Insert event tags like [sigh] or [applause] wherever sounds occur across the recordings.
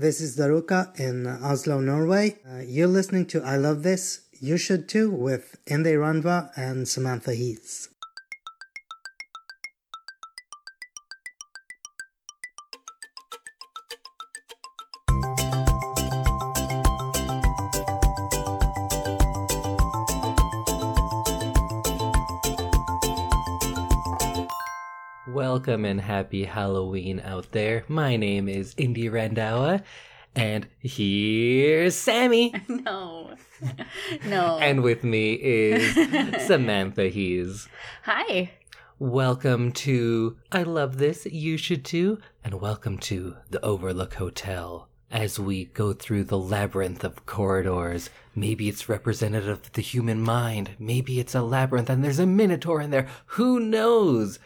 This is Daruka in Oslo, Norway. Uh, you're listening to I Love This, You Should Too with Indy Ranva and Samantha Heath. Welcome and happy Halloween out there. My name is Indy Randawa, and here's Sammy. [laughs] No. [laughs] no. And with me is [laughs] Samantha Hees. Hi. Welcome to I Love This, You Should Too, and welcome to the Overlook Hotel. As we go through the labyrinth of corridors, maybe it's representative of the human mind, maybe it's a labyrinth and there's a minotaur in there. Who knows?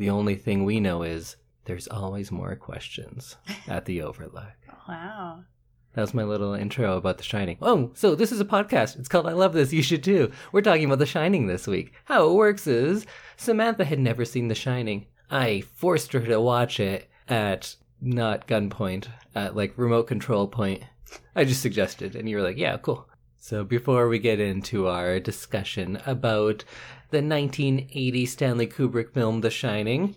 The only thing we know is there's always more questions at the Overlook. [laughs] Wow. That was my little intro about The Shining. Oh, so this is a podcast. It's called I Love This, You Should Too. We're talking about The Shining this week. How it works is Samantha had never seen The Shining. I forced her to watch it at not gunpoint, at like remote control point. I just suggested, and you were like, yeah, cool. So before we get into our discussion about the 1980 Stanley Kubrick film The Shining,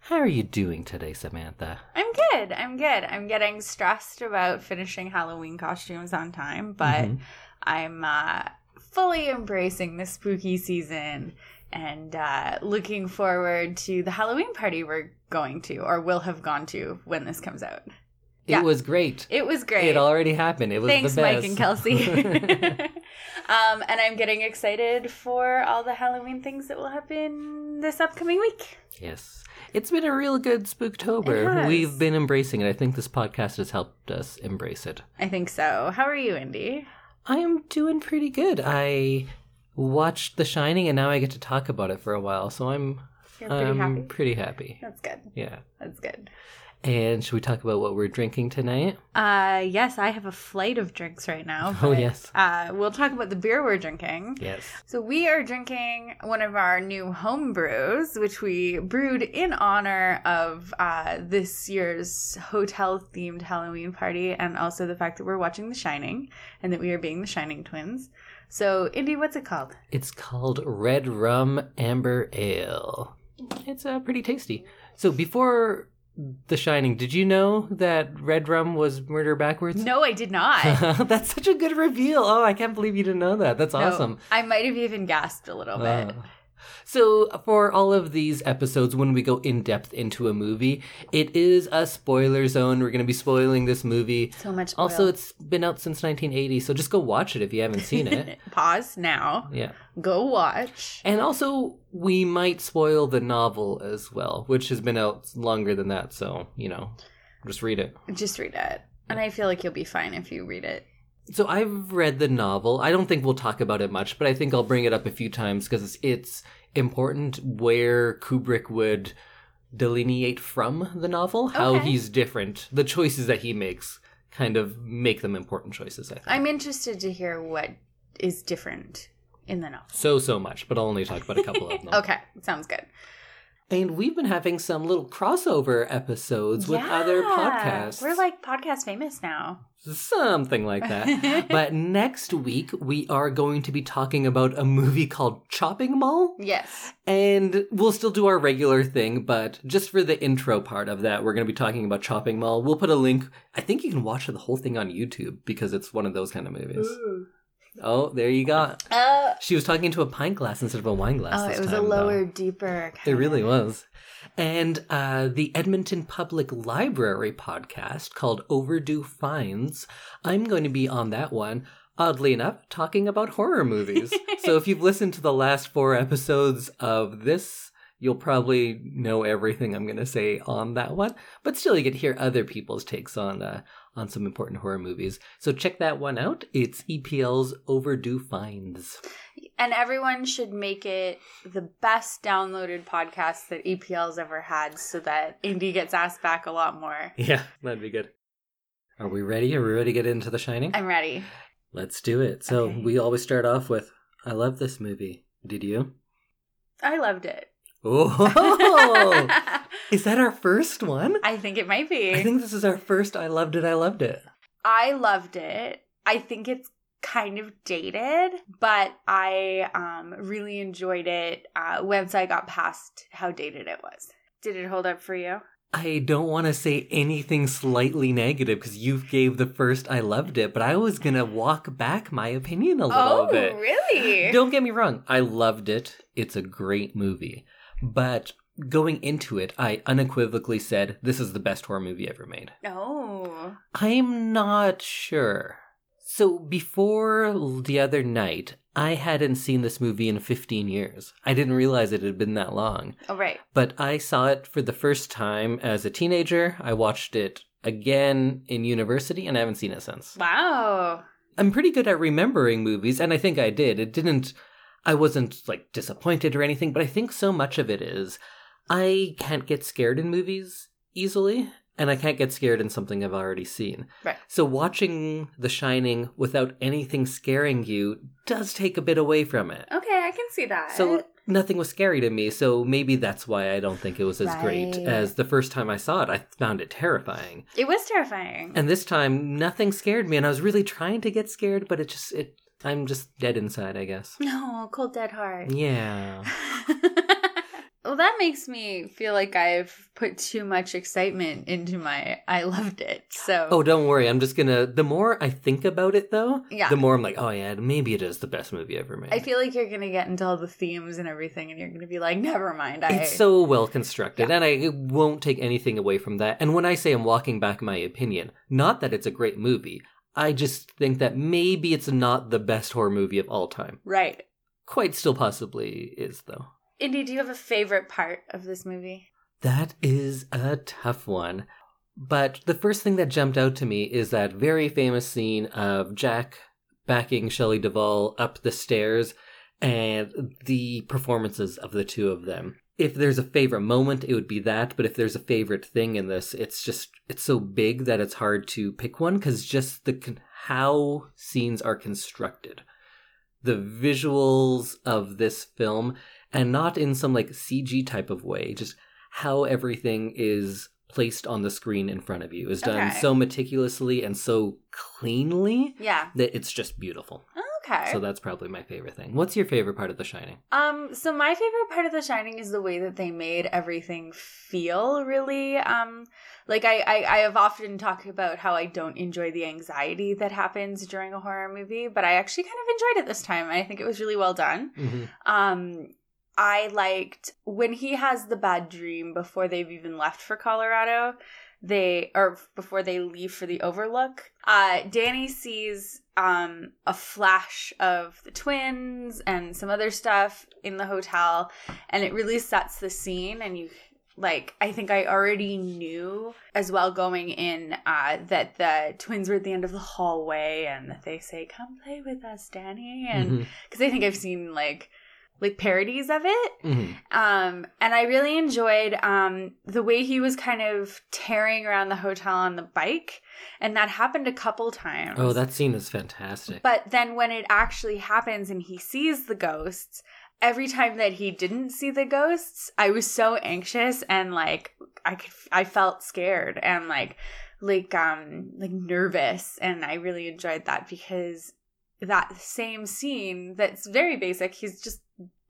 how are you doing today, Samantha? I'm good. I'm good. I'm getting stressed about finishing Halloween costumes on time, but Mhm. I'm uh, fully embracing the spooky season and uh, looking forward to the Halloween party we're going to or will have gone to when this comes out. Yeah. It was great. It was great. It already happened. It was Thanks, the best. Mike and Kelsey. [laughs] [laughs] um, and I'm getting excited for all the Halloween things that will happen this upcoming week. yes. It's been a real good Spooktober. We've been embracing it. I think this podcast has helped us embrace it. I think so. How are you, Indy? I am doing pretty good. I watched The Shining and now I get to talk about it for a while, so I'm You're pretty I'm happy. pretty happy. That's good. Yeah. That's good. And should we talk about what we're drinking tonight? Uh, yes, I have a flight of drinks right now. Oh, yes. Uh, we'll talk about the beer we're drinking. Yes. So we are drinking one of our new home brews, which we brewed in honor of uh, this year's hotel-themed Halloween party, and also the fact that we're watching The Shining, and that we are being the Shining twins. So, Indy, what's it called? It's called Red Rum Amber Ale. It's uh, pretty tasty. So before The Shining, did you know that red rum was murder backwards? No, I did [laughs] not. That's such a good reveal. Oh, I can't believe you didn't know that. That's No, awesome. I might have even gasped a little bit. Oh. So, for all of these episodes, when we go in depth into a movie, it is a spoiler zone. We're going to be spoiling this movie. So much. Also, it's been out since 1980, so just go watch it if you haven't seen it. [laughs] pause now. yeah. Go watch. And also, we might spoil the novel as well, which has been out longer than that, so, you know, just read it. Just read it. And I feel like you'll be fine if you read it. So I've read the novel. I don't think we'll talk about it much, but I think I'll bring it up a few times because it's, it's important where Kubrick would delineate from the novel, how Okay. he's different. The choices that he makes kind of make them important choices, I think. I'm interested to hear what is different in the novel. so, so much, but I'll only talk about a couple of them. [laughs] Okay, sounds good. And we've been having some little crossover episodes with other Yeah, podcasts. We're like podcast famous now. Something like that. [laughs] but next week, we are going to be talking about a movie called Chopping Mall. Yes. And we'll still do our regular thing, but just for the intro part of that, we're going to be talking about Chopping Mall. We'll put a link. I think you can watch the whole thing on YouTube because it's one of those kind of movies. Oh, there you go. Uh, She was talking into a pint glass instead of a wine glass. oh, it was a time, though. lower, deeper. It really was. And uh, the Edmonton Public Library podcast called Overdue Finds, I'm going to be on that one, oddly enough, talking about horror movies. [laughs] so if you've listened to the last four episodes of this, you'll probably know everything I'm going to say on that one. But still, you get to hear other people's takes on uh, on some important horror movies. So check that one out. It's EPL's Overdue Finds. And everyone should make it the best downloaded podcast that EPL's ever had so that Indy gets asked back a lot more. [laughs] Yeah, that'd be good. Are we ready? Are we ready to get into The Shining? I'm ready. Let's do it. So Okay. we always start off with, I love this movie. Did you? I loved it. Oh, [laughs] [laughs] Is that our first one? I think it might be. I think this is our first I loved it, I loved it. I loved it. I think it's kind of dated, but I um, really enjoyed it uh, once I got past how dated it was. Did it hold up for you? I don't want to say anything slightly negative because you gave the first I loved it, but I was going to walk back my opinion a little bit. oh, bit. really? Don't get me wrong, I loved it. It's a great movie. But going into it, I unequivocally said this is the best horror movie ever made. Oh. I'm not sure. So before the other night, I hadn't seen this movie in 15 years. I didn't realize it had been that long. Oh, right. But I saw it for the first time as a teenager. I watched it again in university and I haven't seen it since. Wow. I'm pretty good at remembering movies and I think I did. It didn't I wasn't like disappointed or anything, but I think so much of it is I can't get scared in movies easily and I can't get scared in something I've already seen. Right. So watching The Shining without anything scaring you does take a bit away from it. Okay, I can see that. So nothing was scary to me, so maybe that's why I don't think it was as great as the first time I saw it. I found it terrifying. it was terrifying. And this time nothing scared me and I was really trying to get scared, but it just it I'm just dead inside, I guess. no, cold dead heart. Yeah. [laughs] well, that makes me feel like I've put too much excitement into my I loved it. So Oh, don't worry. I'm just gonna. The more I think about it, though, Yeah. the more I'm like, oh yeah, maybe it is the best movie ever made. I feel like you're gonna get into all the themes and everything, and you're gonna be like, never mind. I it's so well constructed, and I won't take anything away from that. And when I say I'm walking back my opinion, not that it's a great movie, I just think that maybe it's not the best horror movie of all time. right. Quite still possibly is though. Indy, do you have a favorite part of this movie? That is a tough one. But the first thing that jumped out to me is that very famous scene of Jack backing Shelley Duvall up the stairs and the performances of the two of them. If there's a favorite moment, it would be that, but if there's a favorite thing in this, it's just it's so big that it's hard to pick one cuz just the how scenes are constructed. The visuals of this film and not in some like CG type of way, just how everything is placed on the screen in front of you is done Okay. so meticulously and so cleanly Yeah. that it's just beautiful. Okay. So that's probably my favorite thing. What's your favorite part of The Shining? Um, so my favorite part of The Shining is the way that they made everything feel really um like I, I I have often talked about how I don't enjoy the anxiety that happens during a horror movie, but I actually kind of enjoyed it this time. I think it was really well done. Um I liked when he has the bad dream before they've even left for Colorado. They or before they leave for the overlook. Uh Danny sees um a flash of the twins and some other stuff in the hotel and it really sets the scene and you like I think I already knew as well going in uh that the twins were at the end of the hallway and that they say come play with us Danny and because I think I've seen like like parodies of it. Mhm. Um, and I really enjoyed um the way he was kind of tearing around the hotel on the bike, and that happened a couple times. Oh, that scene is fantastic. But then when it actually happens and he sees the ghosts, every time that he didn't see the ghosts, I was so anxious and like I could I felt scared and like like um like nervous and I really enjoyed that because that same scene that's very basic, he's just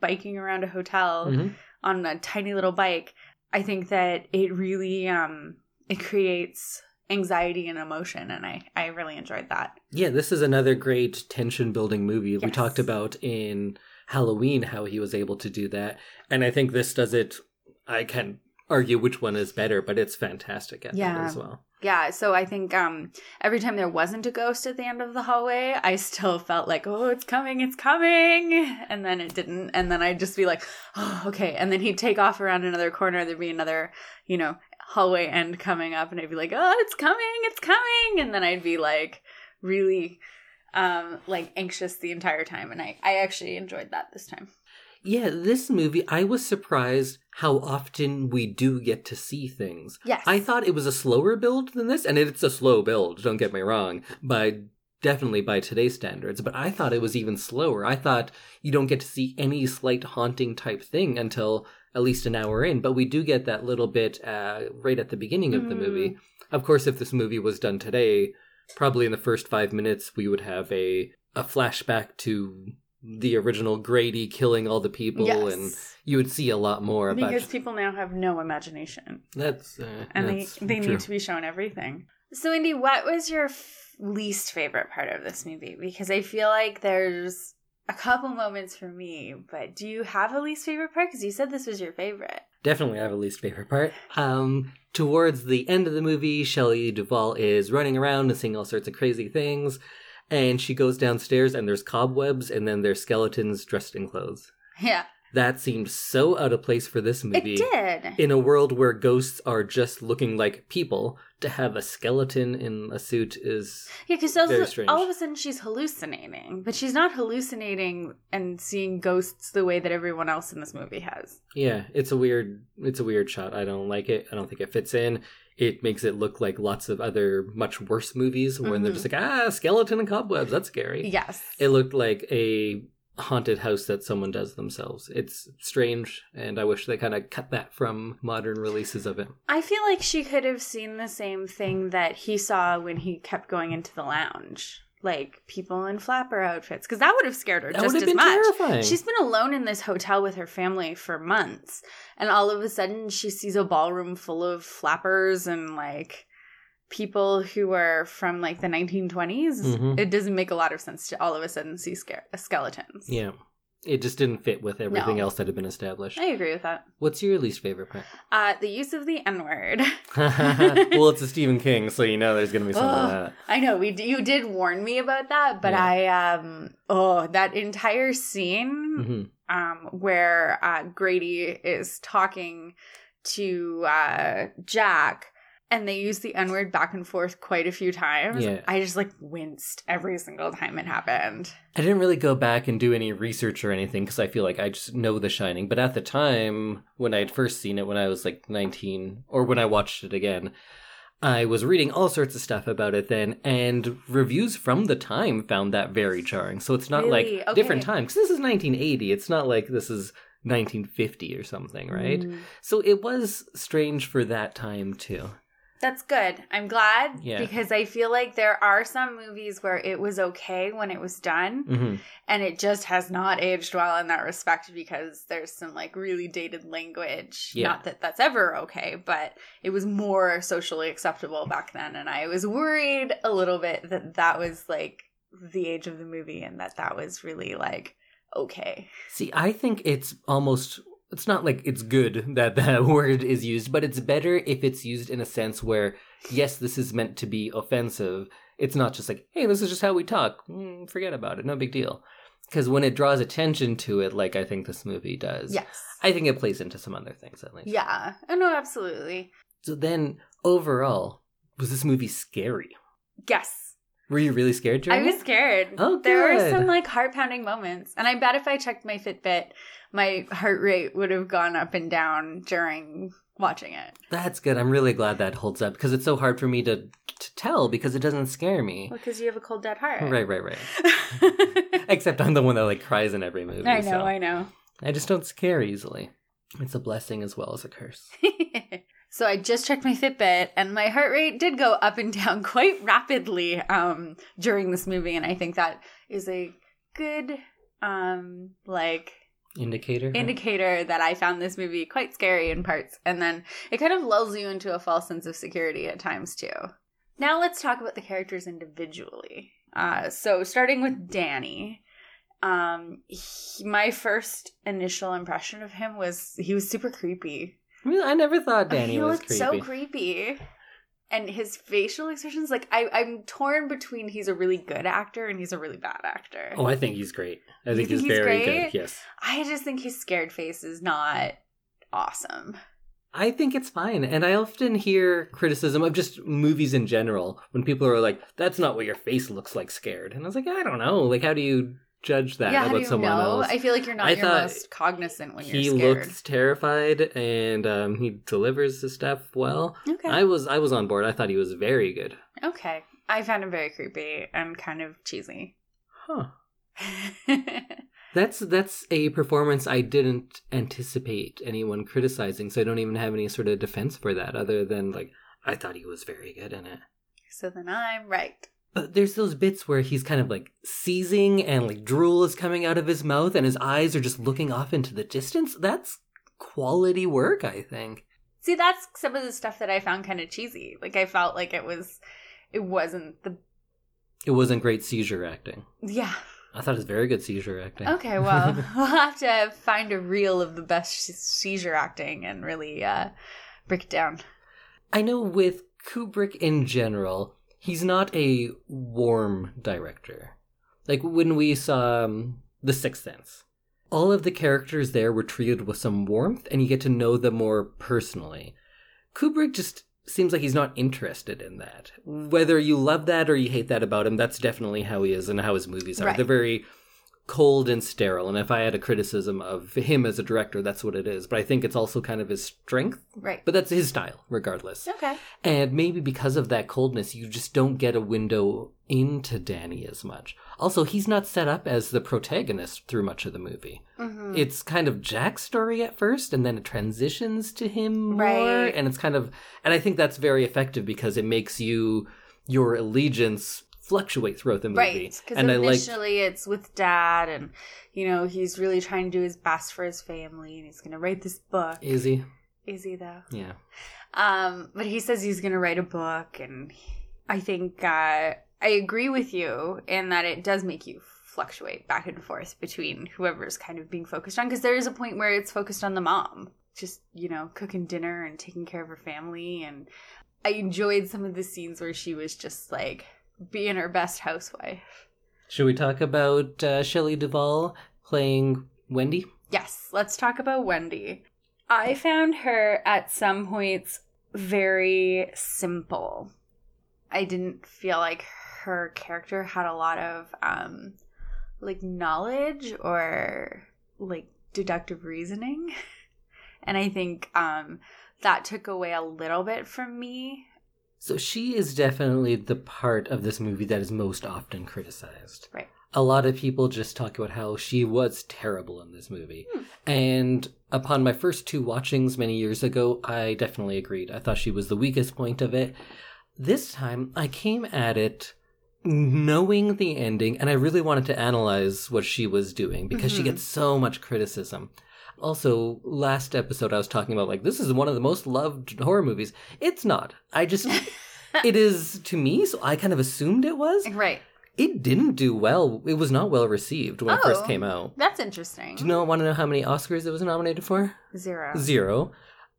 biking around a hotel Mhm. on a tiny little bike. I think that it really um it creates anxiety and emotion and I I really enjoyed that. Yeah, this is another great tension building movie. We talked about in Halloween how he was able to do that. And I think this does it. I can argue which one is better, but it's fantastic at Yeah. that as well. Yeah, so I think um every time there wasn't a ghost at the end of the hallway, I still felt like, oh, it's coming, it's coming. And then it didn't. And then I'd just be like, oh, okay. And then he'd take off around another corner, there'd be another, you know, hallway end coming up, and I'd be like, oh, it's coming, it's coming. And then I'd be like really um like anxious the entire time. And I, I actually enjoyed that this time. Yeah, this movie, I was surprised how often we do get to see things. Yes. I thought it was a slower build than this, and it's a slow build, don't get me wrong, by definitely by today's standards, but I thought it was even slower. I thought you don't get to see any slight haunting type thing until at least an hour in, but we do get that little bit uh, right at the beginning of the Mm. movie. Of course, if this movie was done today, probably in the first five minutes we would have a a flashback to the original Grady killing all the people, yes. and you would see a lot more about because people now have no imagination that's uh, and that's they they true. need to be shown everything. So, Indy, what was your f- least favorite part of this movie? Because I feel like there's a couple moments for me, but do you have a least favorite part? Because you said this was your favorite. Definitely I have a least favorite part. Um, towards the end of the movie, Shelley Duvall is running around and seeing all sorts of crazy things, and she goes downstairs and there's cobwebs and then there's skeletons dressed in clothes. Yeah, That seemed so out of place for this movie. it did. In a world where ghosts are just looking like people, to have a skeleton in a suit is yeah, because all of a sudden she's hallucinating, but she's not hallucinating and seeing ghosts the way that everyone else in this movie has. yeah, it's a weird it's a weird shot. I don't like it. I don't think it fits in. It makes it look like lots of other much worse movies when they're Mhm. just like, ah, skeleton and cobwebs, that's scary. Yes. It looked like a haunted house that someone does themselves. It's strange, and I wish they kind of cut that from modern releases of it. I feel like she could have seen the same thing that he saw when he kept going into the lounge. Like people in flapper outfits. Because that would have scared her That just would have as been much. terrifying. She's been alone in this hotel with her family for months. And all of a sudden she sees a ballroom full of flappers and like people who are from like the 1920s. Mhm. It doesn't make a lot of sense to all of a sudden see skeletons. Yeah. It just didn't fit with everything No. else that had been established. I agree with that. What's your least favorite part? Uh, the use of the N word. [laughs] well, it's a Stephen King, so you know there's going to be something Ugh. like that. I know we d- you did warn me about that, but Yeah. I um oh that entire scene hmm um where uh, Grady is talking to uh, Jack and they use the N word back and forth quite a few times. Yeah. I just like winced every single time it happened. I didn't really go back and do any research or anything because I feel like I just know The Shining. But at the time, when I had first seen it, when I was like 19, or when I watched it again, I was reading all sorts of stuff about it then, and reviews from the time found that very jarring. So it's not Really? like different Okay. time because this is 1980. It's not like this is 1950 or something, right? Mm. So it was strange for that time too. That's good. I'm glad Yeah. because I feel like there are some movies where it was okay when it was done. hmm and it just has not aged well in that respect because there's some like really dated language Yeah. not that that's ever okay but it was more socially acceptable back then and i was worried a little bit that that was like the age of the movie and that that was really like okay See, I think it's almost it's not like it's good that that [laughs] word is used, but it's better if it's used in a sense where yes, this is meant to be offensive. It's not just like, hey, this is just how we talk. Mm, forget about it. No big deal. Because when it draws attention to it, like I think this movie does, yes I think it plays into some other things at least. yeah oh no absolutely So then, overall, was this movie scary? yes Were you really scared during I was scared. Oh, There were some like heart pounding moments. And I bet if I checked my Fitbit, my heart rate would have gone up and down during watching it. That's good. I'm really glad that holds up because it's so hard for me to to tell because it doesn't scare me. Because you have a cold dead heart. Right, right, right. [laughs] Except I'm the one that like cries in every movie. I know, so I know. I just don't scare easily. It's a blessing as well as a curse. [laughs] so I just checked my Fitbit and my heart rate did go up and down [laughs] quite rapidly um during this movie and I think that is a good um like Indicator. indicator that I found this movie quite scary in parts, and then it kind of lulls you into a false sense of security at times too. Now let's talk about the characters individually. Uh, so starting with Danny, um, he- my first initial impression of him was he was super creepy. I, I never thought oh, Danny he was looked creepy. so creepy. And his facial expressions, like I, I'm torn between he's a really good actor and he's a really bad actor. oh, I think he's great. I think, think he's, he's very great? good. Yes. I just think his scared face is not awesome. I think it's fine. And I often hear criticism of just movies in general when people are like, that's not what your face looks like scared. And I was like, I don't know. Like, how do you judge that yeah, how about someone know? else? I feel like you're not I your most cognizant when he you're scared. He looks terrified and um, he delivers the stuff well. okay. I was I was on board. I thought he was very good. okay. I found him very creepy and kind of cheesy. Huh. [laughs] That's that's a performance I didn't anticipate anyone criticizing, so I don't even have any sort of defense for that other than like I thought he was very good in it. So then I'm right. But there's those bits where he's kind of like seizing and like drool is coming out of his mouth and his eyes are just looking off into the distance. That's quality work, I think. See, that's some of the stuff that I found kind of cheesy. Like I felt like it was, it wasn't the It wasn't great seizure acting. yeah. I thought it was very good seizure acting. Okay, well, [laughs] we'll have to find a reel of the best seizure acting and really uh, break it down. I know with Kubrick in general, he's not a warm director. Like when we saw um, The Sixth Sense, all of the characters there were treated with some warmth and you get to know them more personally. Kubrick just seems like he's not interested in that. Whether you love that or you hate that about him, that's definitely how he is and how his movies are. Right. They're very cold and sterile. And if I had a criticism of him as a director, that's what it is. But I think it's also kind of his strength. Right. But that's his style, regardless. Okay. And maybe because of that coldness, you just don't get a window into Danny as much. Also, he's not set up as the protagonist through much of the movie. hmm It's kind of Jack's story at first, and then it transitions to him more. Right. And it's kind of, and I think that's very effective because it makes you, your allegiance fluctuate throughout the movie. Right. Because and I like, initially it's with dad, and, you know, he's really trying to do his best for his family, and he's going to write this book. is he? Is he, though? Yeah. Um, but he says he's going to write a book, and I think uh, I agree with you in that it does make you fluctuate back and forth between whoever's kind of being focused on. Because there is a point where it's focused on the mom, just you know, cooking dinner and taking care of her family. And I enjoyed some of the scenes where she was just like being her best housewife. Should we talk about uh, Shelley Duvall playing Wendy? Yes, let's talk about Wendy. I found her at some points very simple. I didn't feel like her character had a lot of um like knowledge or like deductive reasoning. [laughs] And I think um that took away a little bit from me. So she is definitely the part of this movie that is most often criticized. Right. A lot of people just talk about how she was terrible in this movie. Hmm. And upon my first two watchings many years ago, I definitely agreed. I thought she was the weakest point of it. This time, I came at it knowing the ending, and I really wanted to analyze what she was doing because she Mhm. gets so much criticism. Also, last episode I was talking about like this is one of the most loved horror movies. It's not. I just [laughs] it is to me, so I kind of assumed it was. Right. It didn't do well. It was not well received when it first Oh. came out. That's interesting. Do you know want to know how many Oscars it was nominated for? Zero. Zero.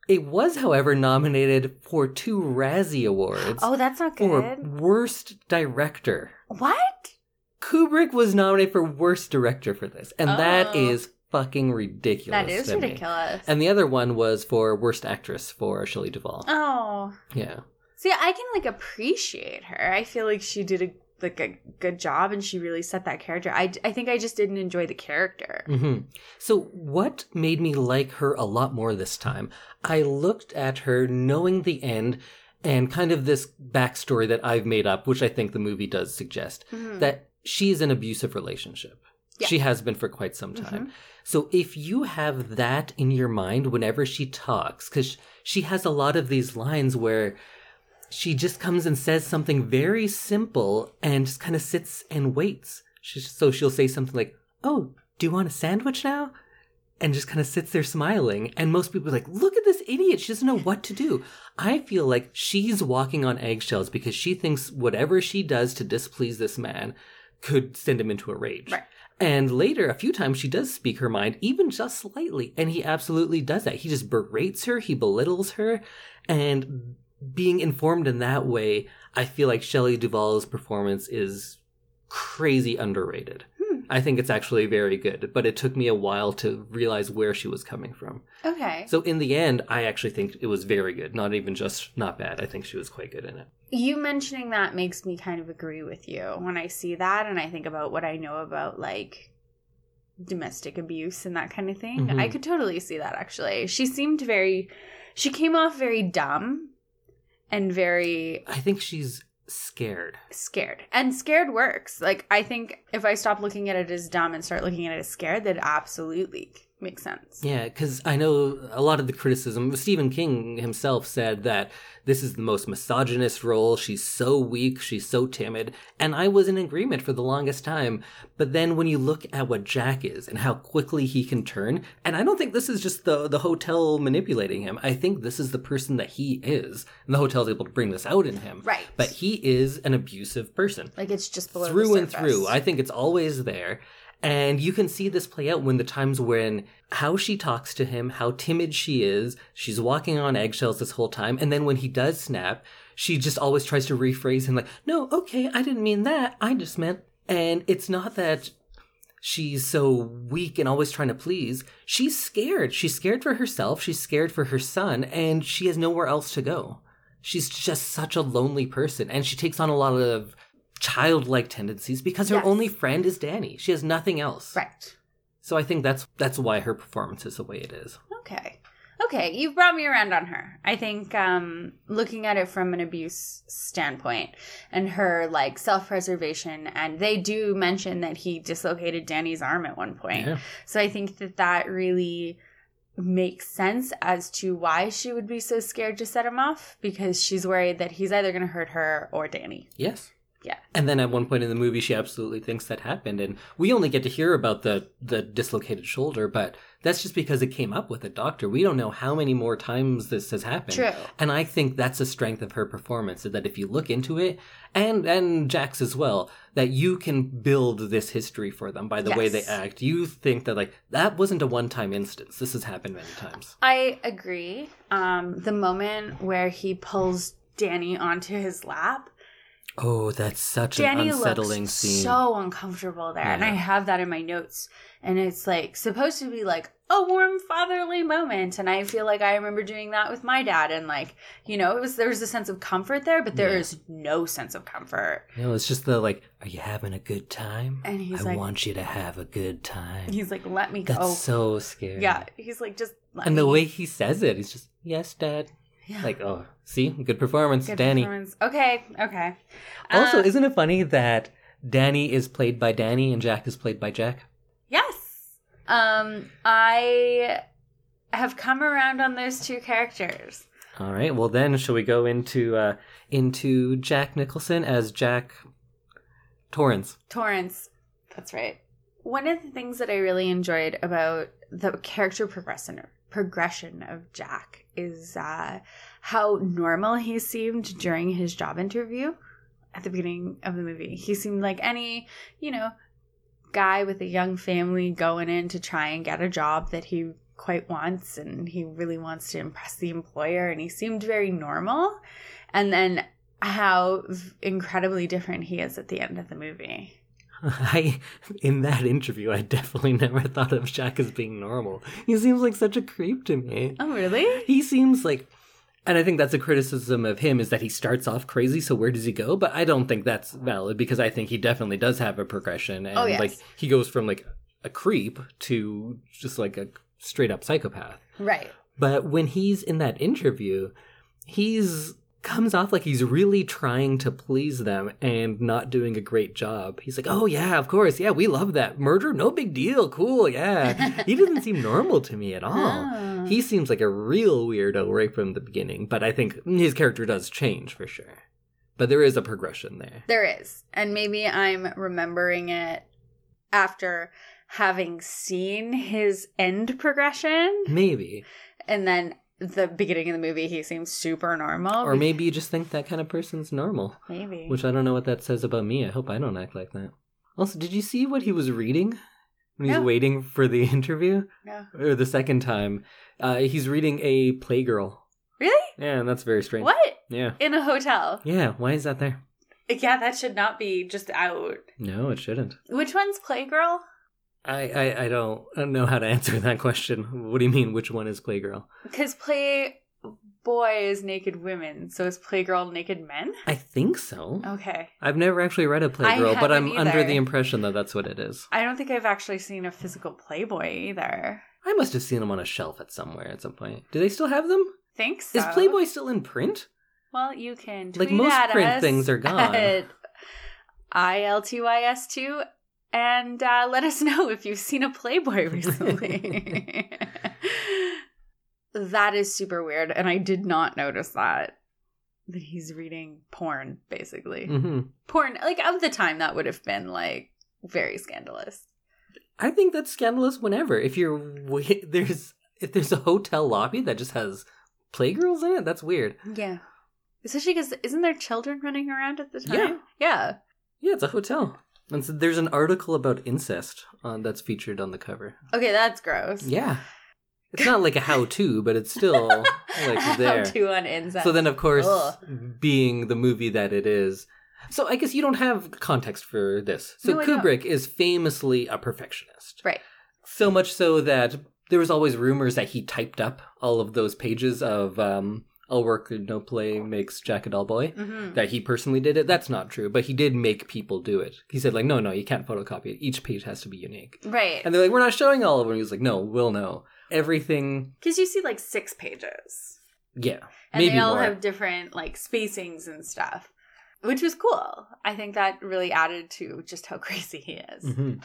It was, however, nominated for two Razzie Awards Oh, that's not good. for. Worst Director. What? Kubrick was nominated for Worst Director for this, and that Oh. is fucking ridiculous. That is ridiculous. And the other one was for Worst Actress for Shelley Duvall. oh. Yeah. See, I can like appreciate her. I feel like she did a like a good job and she really set that character. I, I think I just didn't enjoy the character. hmm So, what made me like her a lot more this time? I looked at her knowing the end and kind of this backstory that I've made up, which I think the movie does suggest Mhm. that she's an abusive relationship. Yeah. She has been for quite some Mm-hmm. So, if you have that in your mind whenever she talks, because she has a lot of these lines where she just comes and says something very simple and just kind of sits and waits. She, so she'll say something like, Oh, do you want a sandwich now? And just kind of sits there smiling. And most people are like, Look at this idiot. She doesn't know what to do. I feel like she's walking on eggshells because she thinks whatever she does to displease this man could send him into a rage. Right. And later, a few times, she does speak her mind, even just slightly. And he absolutely does that. He just berates her, he belittles her. And being informed in that way, I feel like Shelley Duvall's performance is crazy underrated. I think it's actually very good, but it took me a while to realize where she was coming from. Okay. So in the end, I actually think it was very good, not even just not bad. I think she was quite good in it. you mentioning that makes me kind of agree with you when I see that and I think about what I know about like domestic abuse and that kind of thing. Mhm. I could totally see that actually. She seemed very she came off very dumb and very I think she's scared. scared. And scared works. Like I think if I stop looking at it as dumb and start looking at it as scared, that absolutely makes sense. Yeah, because I know a lot of the criticism. Stephen King himself said that this is the most misogynist role. She's so weak. She's so timid. And I was in agreement for the longest time. But then when you look at what Jack is and how quickly he can turn, and I don't think this is just the, the hotel manipulating him. I think this is the person that he is. And the hotel's able to bring this out in him. Right. But he is an abusive person Like it's just through the and through. I think it's always there. And you can see this play out when the times when how she talks to him, how timid she is. She's walking on eggshells this whole time. And then when he does snap, she just always tries to rephrase him like, no, okay, I didn't mean that. I just meant. And it's not that she's so weak and always trying to please. She's scared. She's scared for herself. She's scared for her son. And she has nowhere else to go. She's just such a lonely person. And she takes on a lot of childlike tendencies because her Yes. only friend is Danny. She has nothing else. Right. So I think that's that's why her performance is the way it is. Okay. Okay, you've brought me around on her. I think um looking at it from an abuse standpoint and her like self-preservation and they do mention that he dislocated Danny's arm at one point. Yeah. So I think that that really makes sense as to why she would be so scared to set him off because she's worried that he's either going to hurt her or Danny. Yes. Yeah. And then at one point in the movie, she absolutely thinks that happened, and we only get to hear about the the dislocated shoulder, but that's just because it came up with a doctor. We don't know how many more times this has happened. True. And I think that's a strength of her performance, is that if you look into it, and and Jack's as well, that you can build this history for them by the way they act. You think that like that wasn't a one time instance. This has happened many times. I agree. Um, the moment where he pulls Danny onto his lap, Oh, that's such Danny an unsettling scene. so uncomfortable there, and I have that in my notes. And it's like supposed to be like a warm fatherly moment, and I feel like I remember doing that with my dad, and like you know, it was there was a sense of comfort there, but there Yeah. is no sense of comfort. No, it's just the like, are you having a good time? And he's I like- want you to have a good time. He's like, "Let me go." That's so scary. yeah, he's like, "Just let And me." the way he says it, he's just, yes, dad. Yeah. Like, oh, see? Good performance, Good Danny. performance. Okay, okay. Also, Uh, isn't it funny that Danny is played by Danny and Jack is played by Jack? Yes. Um, I have come around on those two characters. All right. Well, then, shall we go into uh, into Jack Nicholson as Jack Torrance? Torrance. That's right. One of the things that I really enjoyed about the character progression progression of Jack is uh, how normal he seemed during his job interview at the beginning of the movie. He seemed like any, you know, guy with a young family going in to try and get a job that he quite wants and he really wants to impress the employer and he seemed very normal. And then how incredibly different he is at the end of the movie. [laughs] I in that interview, I definitely never thought of Jack as being normal. He seems like such a creep to me. Oh, really? He seems like, and I think that's a criticism of him is that he starts off crazy. So where does he go? But I don't think that's valid because I think he definitely does have a progression, oh, and Oh, yes. like he goes from like a creep to just like a straight up psychopath. Right. But when he's in that interview, he's comes off like he's really trying to please them and not doing a great job. He's like, "Oh yeah, of course. Yeah, we love that. Murder, no big deal. Cool. Yeah." he doesn't seem [laughs] normal to me at all. Oh. He seems like a real weirdo right from the beginning, but I think his character does change for sure. But there is a progression there. There is. And maybe I'm remembering it after having seen his end progression. Maybe. And then the beginning of the movie, he seems super normal. Or maybe you just think that kind of person's normal. Maybe. Which I don't know what that says about me. I hope I don't act like that. Also, did you see what he was reading when he's No. waiting for the [laughs] interview? no. Or the second time? Uh, he's reading a Playgirl. Really? Yeah, and that's very strange. What? Yeah. In a hotel? Yeah, why is that there? Yeah, that should not be just out. No, it shouldn't. Which one's Playgirl? I, I, I don't don't know how to answer that question. What do you mean, which one is Playgirl? Because Playboy is naked women, so is Playgirl naked men? I think so. Okay. I've never actually read a Playgirl, but I'm haven't under the impression that that's what it is. I don't think I've actually seen a physical Playboy either. I must have seen them on a shelf at somewhere at some point. Do they still have them? Think so. Is Playboy still in print? Well, you can Like most print things are gone. [laughs] At ILTYS2 and uh, let us [laughs] know if you've seen a Playboy [laughs] recently. [laughs] that is super weird, and I did not notice that. That he's reading porn, basically. hmm Porn, like of the time, that would have been like very scandalous. I think that's scandalous whenever. If you're there's if there's a hotel lobby that just has playgirls in it, that's weird. Yeah. Especially because isn't there children running around at the time? Yeah. Yeah. Yeah, it's a hotel. And so there's an article about incest on that's featured on the cover. Okay, that's gross. Yeah. It's not like a [laughs] how-to, but it's still like [laughs] there. How to on incest. So then, of course, Ugh. being the movie that it is, so I guess you don't have context for this. So No, Kubrick is famously a perfectionist. Right. So much so that there was always rumors that he typed up all of those pages of um, "All work and no play makes Jack a dull boy." hmm That he personally did it. That's not true, but he did make people do it. He said, like, no, no, you can't photocopy it. Each page has to be unique. Right. And they're like, we're not showing all of them. He was like, no, we'll know everything. Because you see like six pages. Yeah, And maybe they all more. have different like spacings and stuff. Which was cool. I think that really added to just how [laughs] crazy he is. Mhm.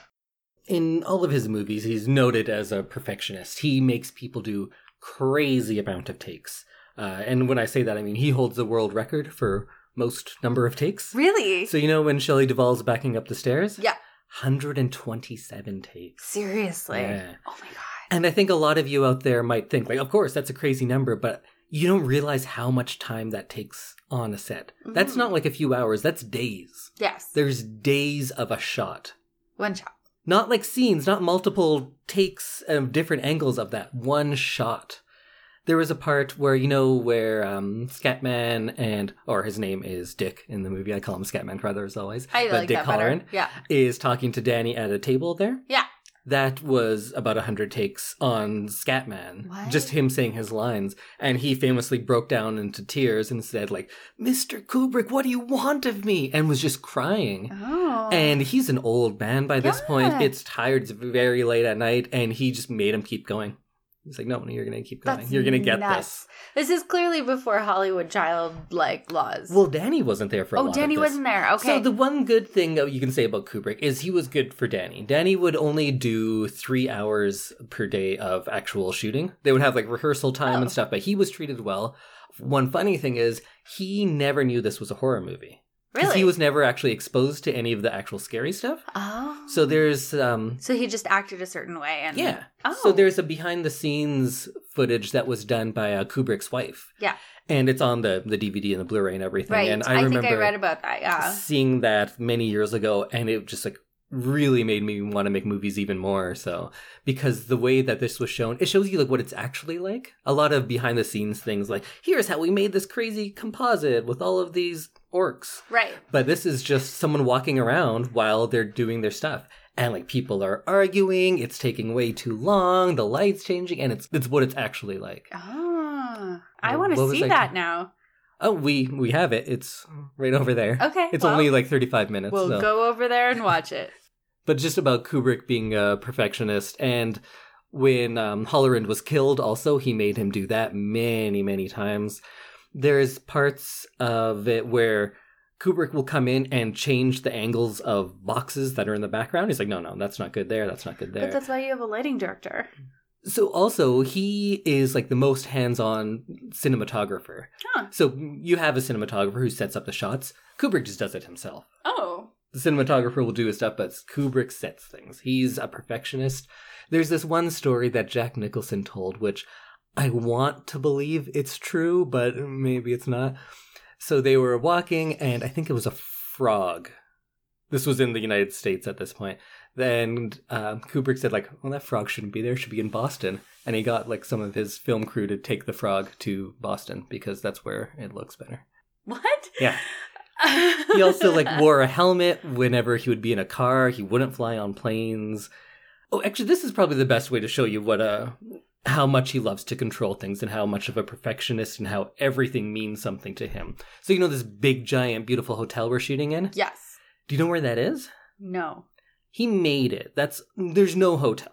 In all of his movies, he's noted as a perfectionist. He makes people do crazy amount of takes. Uh, and when I say that, I mean he holds the world record for most number of takes. Really? So you know when Shelley Duvall's backing up the stairs? Yeah. 127 takes. Seriously. Yeah. Oh my god. And I think a lot of you out there might think, like, of course, that's a crazy number, but you don't realize how much time that takes on a set. That's Mhm. not like a few hours, that's days. Yes. There's days of a shot. One shot. Not like scenes, not multiple takes of different angles of that one shot. There was a part where, you know, where um, Scatman and, or his name is Dick in the movie, I call him Scatman Crothers as always, I but like Dick that better. Yeah. is talking to Danny at a table there. Yeah. That was about a hundred takes on Scatman. What? Just him saying his lines. And he famously broke down into tears and said, like, Mr. Kubrick, what do you want of me? And was just crying. Oh. And he's an old man by this point. It's tired. It's very late at night. And he just made him keep going. He's like, no, no, you're going to keep going. That's you're going to get nuts. this. This is clearly before Hollywood child like laws. Well, Danny wasn't there for a oh, Danny wasn't there. Okay. So the one good thing that you can say about Kubrick is he was good for Danny. Danny would only do three hours per day of actual shooting. They would have like rehearsal time Oh. and stuff, but he was treated well. One funny thing is he never knew this was a horror movie. Really? He was never actually exposed to any of the actual scary stuff. Oh. So there's um So he just acted a certain way, and yeah. Oh. So there's a behind the scenes footage that was done by uh, Kubrick's wife. Yeah. And it's on the the DVD and the Blu-ray and everything. right. And I, I, remember think I read about that. Yeah. seeing that many years ago and it just like really made me want to make movies even more so because the way that this was shown it shows you like what it's actually like a lot of behind the scenes things like here's how we made this crazy composite with all of these orcs Right. but this is just someone walking around while they're doing their stuff and like people are arguing it's taking way too long the lights changing and it's it's what it's actually like Oh, I want to see that t- now. oh we we have it it's right over there Okay. it's well, only like 35 minutes We'll so. go over there and watch it. [laughs] but just about Kubrick being a perfectionist and when um, Hallorann was killed also he made him do that many many times there's parts of it where Kubrick will come in and change the angles of boxes that are in the background he's like no no that's not good there that's not good there. But that's why you have a lighting director. so also he is like the most hands-on cinematographer Huh. so you have a cinematographer who sets up the shots Kubrick just does it himself Oh. the cinematographer will do his stuff, but Kubrick sets things. He's a perfectionist. There's this one story that Jack Nicholson told, which I want to believe it's true, but maybe it's not. So they were walking, and I think it was a frog. This was in the United States at this point. Then um, Kubrick said, like, well, that frog shouldn't be there. It should be in Boston. And he got like some of his film crew to take the frog to Boston because that's where it looks better. What? Yeah. [laughs] he also like wore a helmet whenever he would be in a car. He wouldn't fly on planes. Oh, actually, this is probably the best way to show you what uh how much he loves to control things and how much of a perfectionist and how everything means something to him. So you know this big, giant, beautiful hotel we're shooting in. Yes. Do you know where that is? No. He made it. That's there's no hotel.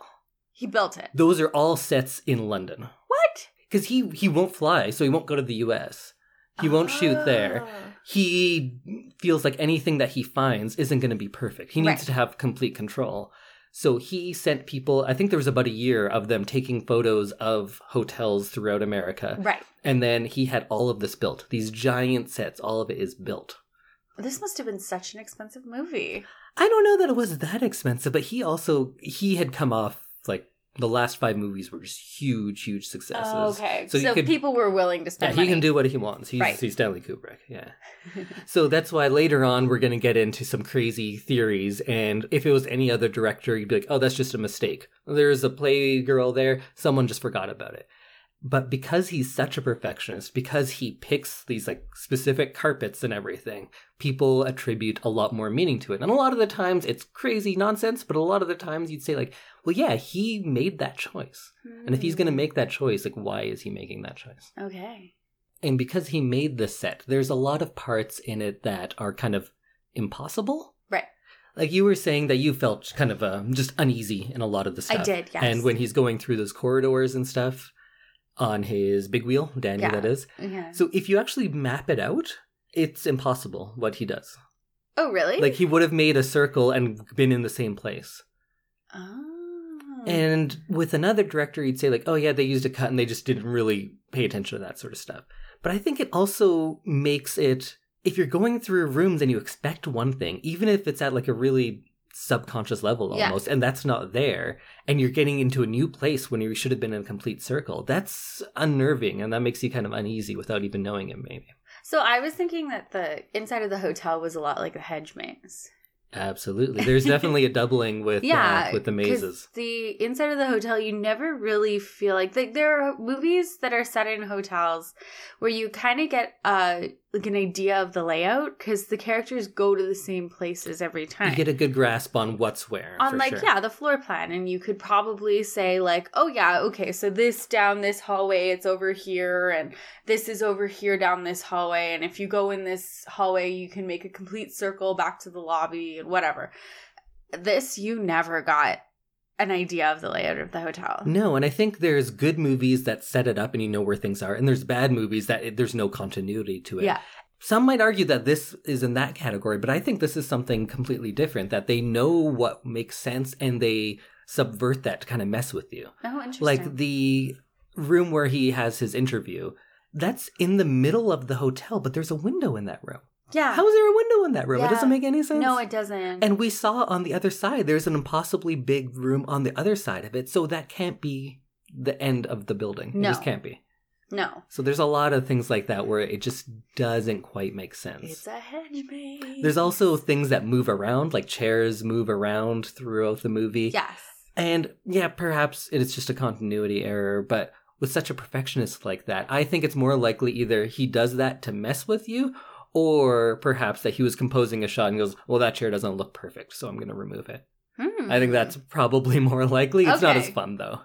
He built it. Those are all sets in London What? because he he won't fly, so he won't go to the U.S. He won't shoot there. Oh. He feels like anything that he finds isn't going to be perfect. He needs Right. to have complete control. So he sent people, I think there was about a year of them taking photos of hotels throughout America. Right. And then he had all of this built. These giant sets, all of it is built. This must have been such an expensive movie. I don't know that it was that expensive, but he also he had come off the last five movies were just huge, huge successes. Oh, okay. So So, could- people were willing to spend. Yeah, spend he can do what he wants. He's, Right. he's Stanley Kubrick. Yeah. [laughs] so that's why later on we're going to get into some crazy theories. And if it was any other director, you'd be like, oh, that's just a mistake. There's a playgirl there. Someone just forgot about it. But because he's such a perfectionist, because he picks these like specific carpets and everything, people attribute a lot more meaning to it. And a lot of the times it's crazy nonsense, but a lot of the times you'd say like, well, yeah, he made that choice. And if he's going to make that choice, like, why is he making that choice? Hmm. Okay. And because he made this set, there's a lot of parts in it that are kind of impossible. Right. Like you were saying that you felt kind of uh, just uneasy in a lot of the stuff. I did, yes. And when he's going through those corridors and stuff on his big wheel, Daniel, Yeah. that is. Yeah. So if you actually map it out, it's impossible what he does. oh, really? Like he would have made a circle and been in the same place. Oh. And with another director, you'd say, like, oh, yeah, they used a cut and they just didn't really pay attention to that sort of stuff. But I think it also makes it, if you're going through rooms and you expect one thing, even if it's at like a really subconscious level Yeah. almost, and that's not there, and you're getting into a new place when you should have been in a complete circle, that's unnerving and that makes you kind of uneasy without even knowing it, maybe. so I was thinking that the inside of the hotel was a lot like the hedge maze. Absolutely. There's definitely a [laughs] doubling with, yeah, uh, with the mazes. The inside of the hotel, you never really feel like, like there are movies that are set in hotels where you kind of get uh like an idea of the layout because the characters go to the same places every time. You get a good grasp on what's where. on like sure. yeah the floor plan and you could probably say like oh yeah okay so this down this hallway it's over here and this is over here down this hallway and if you go in this hallway you can make a complete circle back to the lobby and whatever this you never got an idea of the layout of the hotel No, and I think there's good movies that set it up and you know where things are, and there's bad movies that it, there's no continuity to it. yeah Some might argue that this is in that category, but I think this is something completely different that they know what makes sense and they subvert that to kind of mess with you. oh interesting Like the room where he has his interview, that's in the middle of the hotel, but there's a window in that room. Yeah How is there a window in that room? It doesn't make any sense. no it doesn't And we saw on the other side, there's an impossibly big room on the other side of it, so that can't be the end of the building. It No. just can't be. no So there's a lot of things like that where it just doesn't quite make sense. it's a hedge maze There's also things that move around, like chairs move around throughout the movie. yes And yeah, perhaps it's just a continuity error, but with such a perfectionist like that, I think it's more likely either he does that to mess with you, or perhaps that he was composing a shot and goes, Well, that chair doesn't look perfect, so I'm going to remove it. Hmm. I think that's probably [laughs] more likely. It's not as fun, though.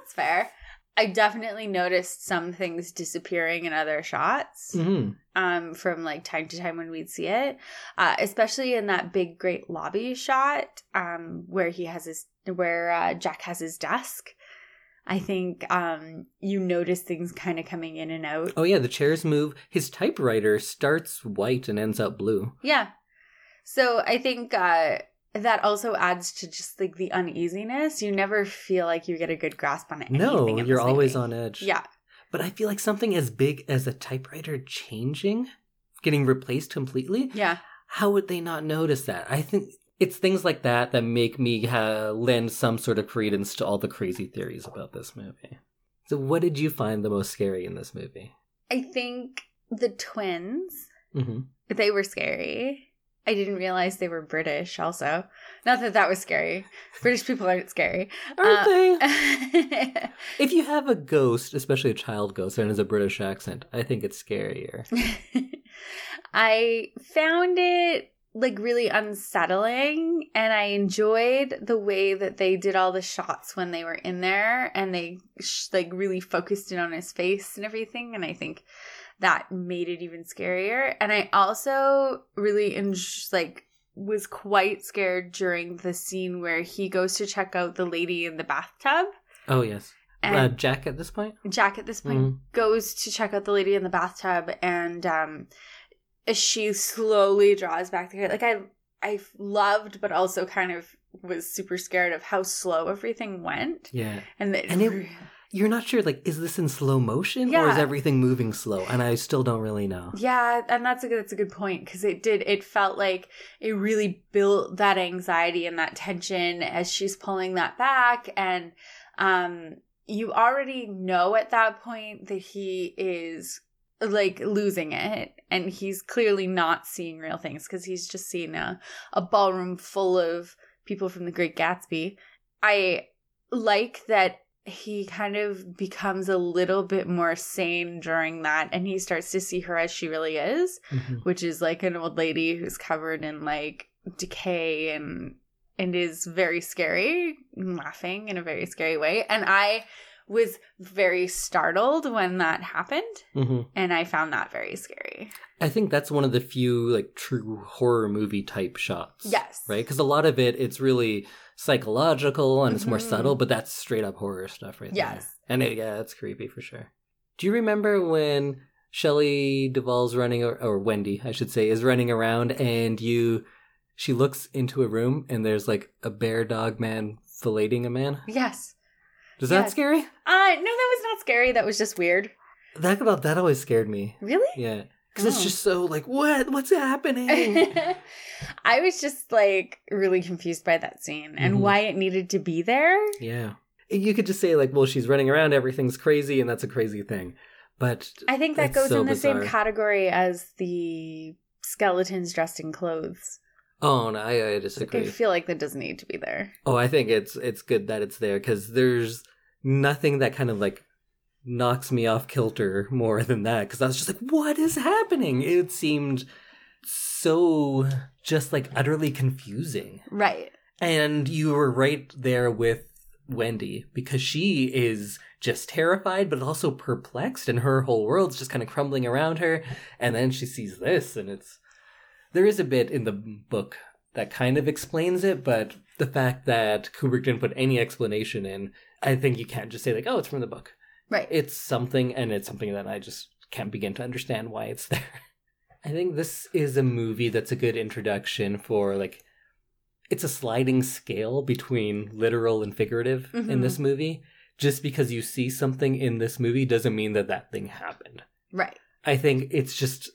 That's fair. I definitely noticed some things disappearing in other shots hmm um, from like time to time when we'd see it, uh, especially in that big great lobby shot um, where he has his where uh, Jack has his desk. I think um, you notice things kind of coming in and out. Oh, yeah, the chairs move. His typewriter starts white and ends up blue. Yeah. So I think uh, that also adds to just like the uneasiness. You never feel like you get a good grasp on anything. No, you're always on edge. Yeah. But I feel like something as big as a typewriter changing, getting replaced completely, Yeah. how would they not notice that? I think it's things like that that make me uh, lend some sort of credence to all the crazy theories about this movie. So, what did you find the most scary in this movie? I think the twins, hmm they were scary. I didn't realize they were British also. Not that that was scary. British people aren't scary. Aren't Uh, they? [laughs] If you have a ghost, especially a child ghost, and has a British accent, I think it's scarier. [laughs] I found it like really unsettling and I enjoyed the way that they did all the shots when they were in there and they sh- like really focused in on his face and everything and I think that made it even scarier and I also really en- like was quite scared during the scene where he goes to check out the lady in the bathtub Oh, yes. And uh, Jack at this point. Jack at this point Mhm. goes to check out the lady in the bathtub and um she slowly draws back the curtain. Like I I loved but also kind of was super scared of how slow everything went. Yeah, And, the, And it- you're not sure. Like, is this in slow motion or is everything moving slow? And I still don't really know. Yeah, and that's a good that's a good point because it did it felt like it really built that anxiety and that tension as she's pulling that back and um you already know at that point that he is like losing it. And he's clearly not seeing real things because he's just seen a, a ballroom full of people from the great gatsby. I like that he kind of becomes a little bit more sane during that and he starts to see her as she really is Mhm. which is like an old lady who's covered in like decay and and is very scary laughing in a very scary way. And i was very startled when that happened Mhm. and i found that very scary I think that's one of the few like true horror movie type shots. Yes. Right? Because a lot of it, it's really psychological and it's more Mhm. subtle, but that's straight up horror stuff right there. Yes. And it, yeah, it's creepy for sure. Do you remember when Shelley Duvall's running, or, or Wendy, I should say, is running around and you, she looks into a room and there's like a bear dog man filleting a man? yes Does that scary? uh no that was not scary that was just weird That about that always scared me. really Yeah. Because it's Oh. just so like, what? What's happening? [laughs] I was just like really confused by that scene and Mhm. why it needed to be there. Yeah. You could just say, like, well, she's running around, everything's crazy, and that's a crazy thing. But I think that goes so in the same category as the skeletons dressed in clothes. Oh no, I, I Like, I feel like that doesn't need to be there. oh, I think it's it's good that it's there because there's nothing that kind of like knocks me off kilter more than that. Because I was just like, what is happening? It seemed so just like utterly confusing. Right. And you were right there with Wendy because she is just terrified, but also perplexed, and her whole world's just kind of crumbling around her. And then she sees this, and it's. There is a bit in the book that kind of explains it, but the fact that Kubrick didn't put any explanation in, I think you can't just say, like, oh, it's from the book. Right. It's something, and it's something that I just can't begin to understand why it's [laughs] there. I think this is a movie that's a good introduction for like it's a sliding scale between literal and figurative in Mhm. this movie. Just because you see something in this movie doesn't mean that that thing happened. right. I think it's just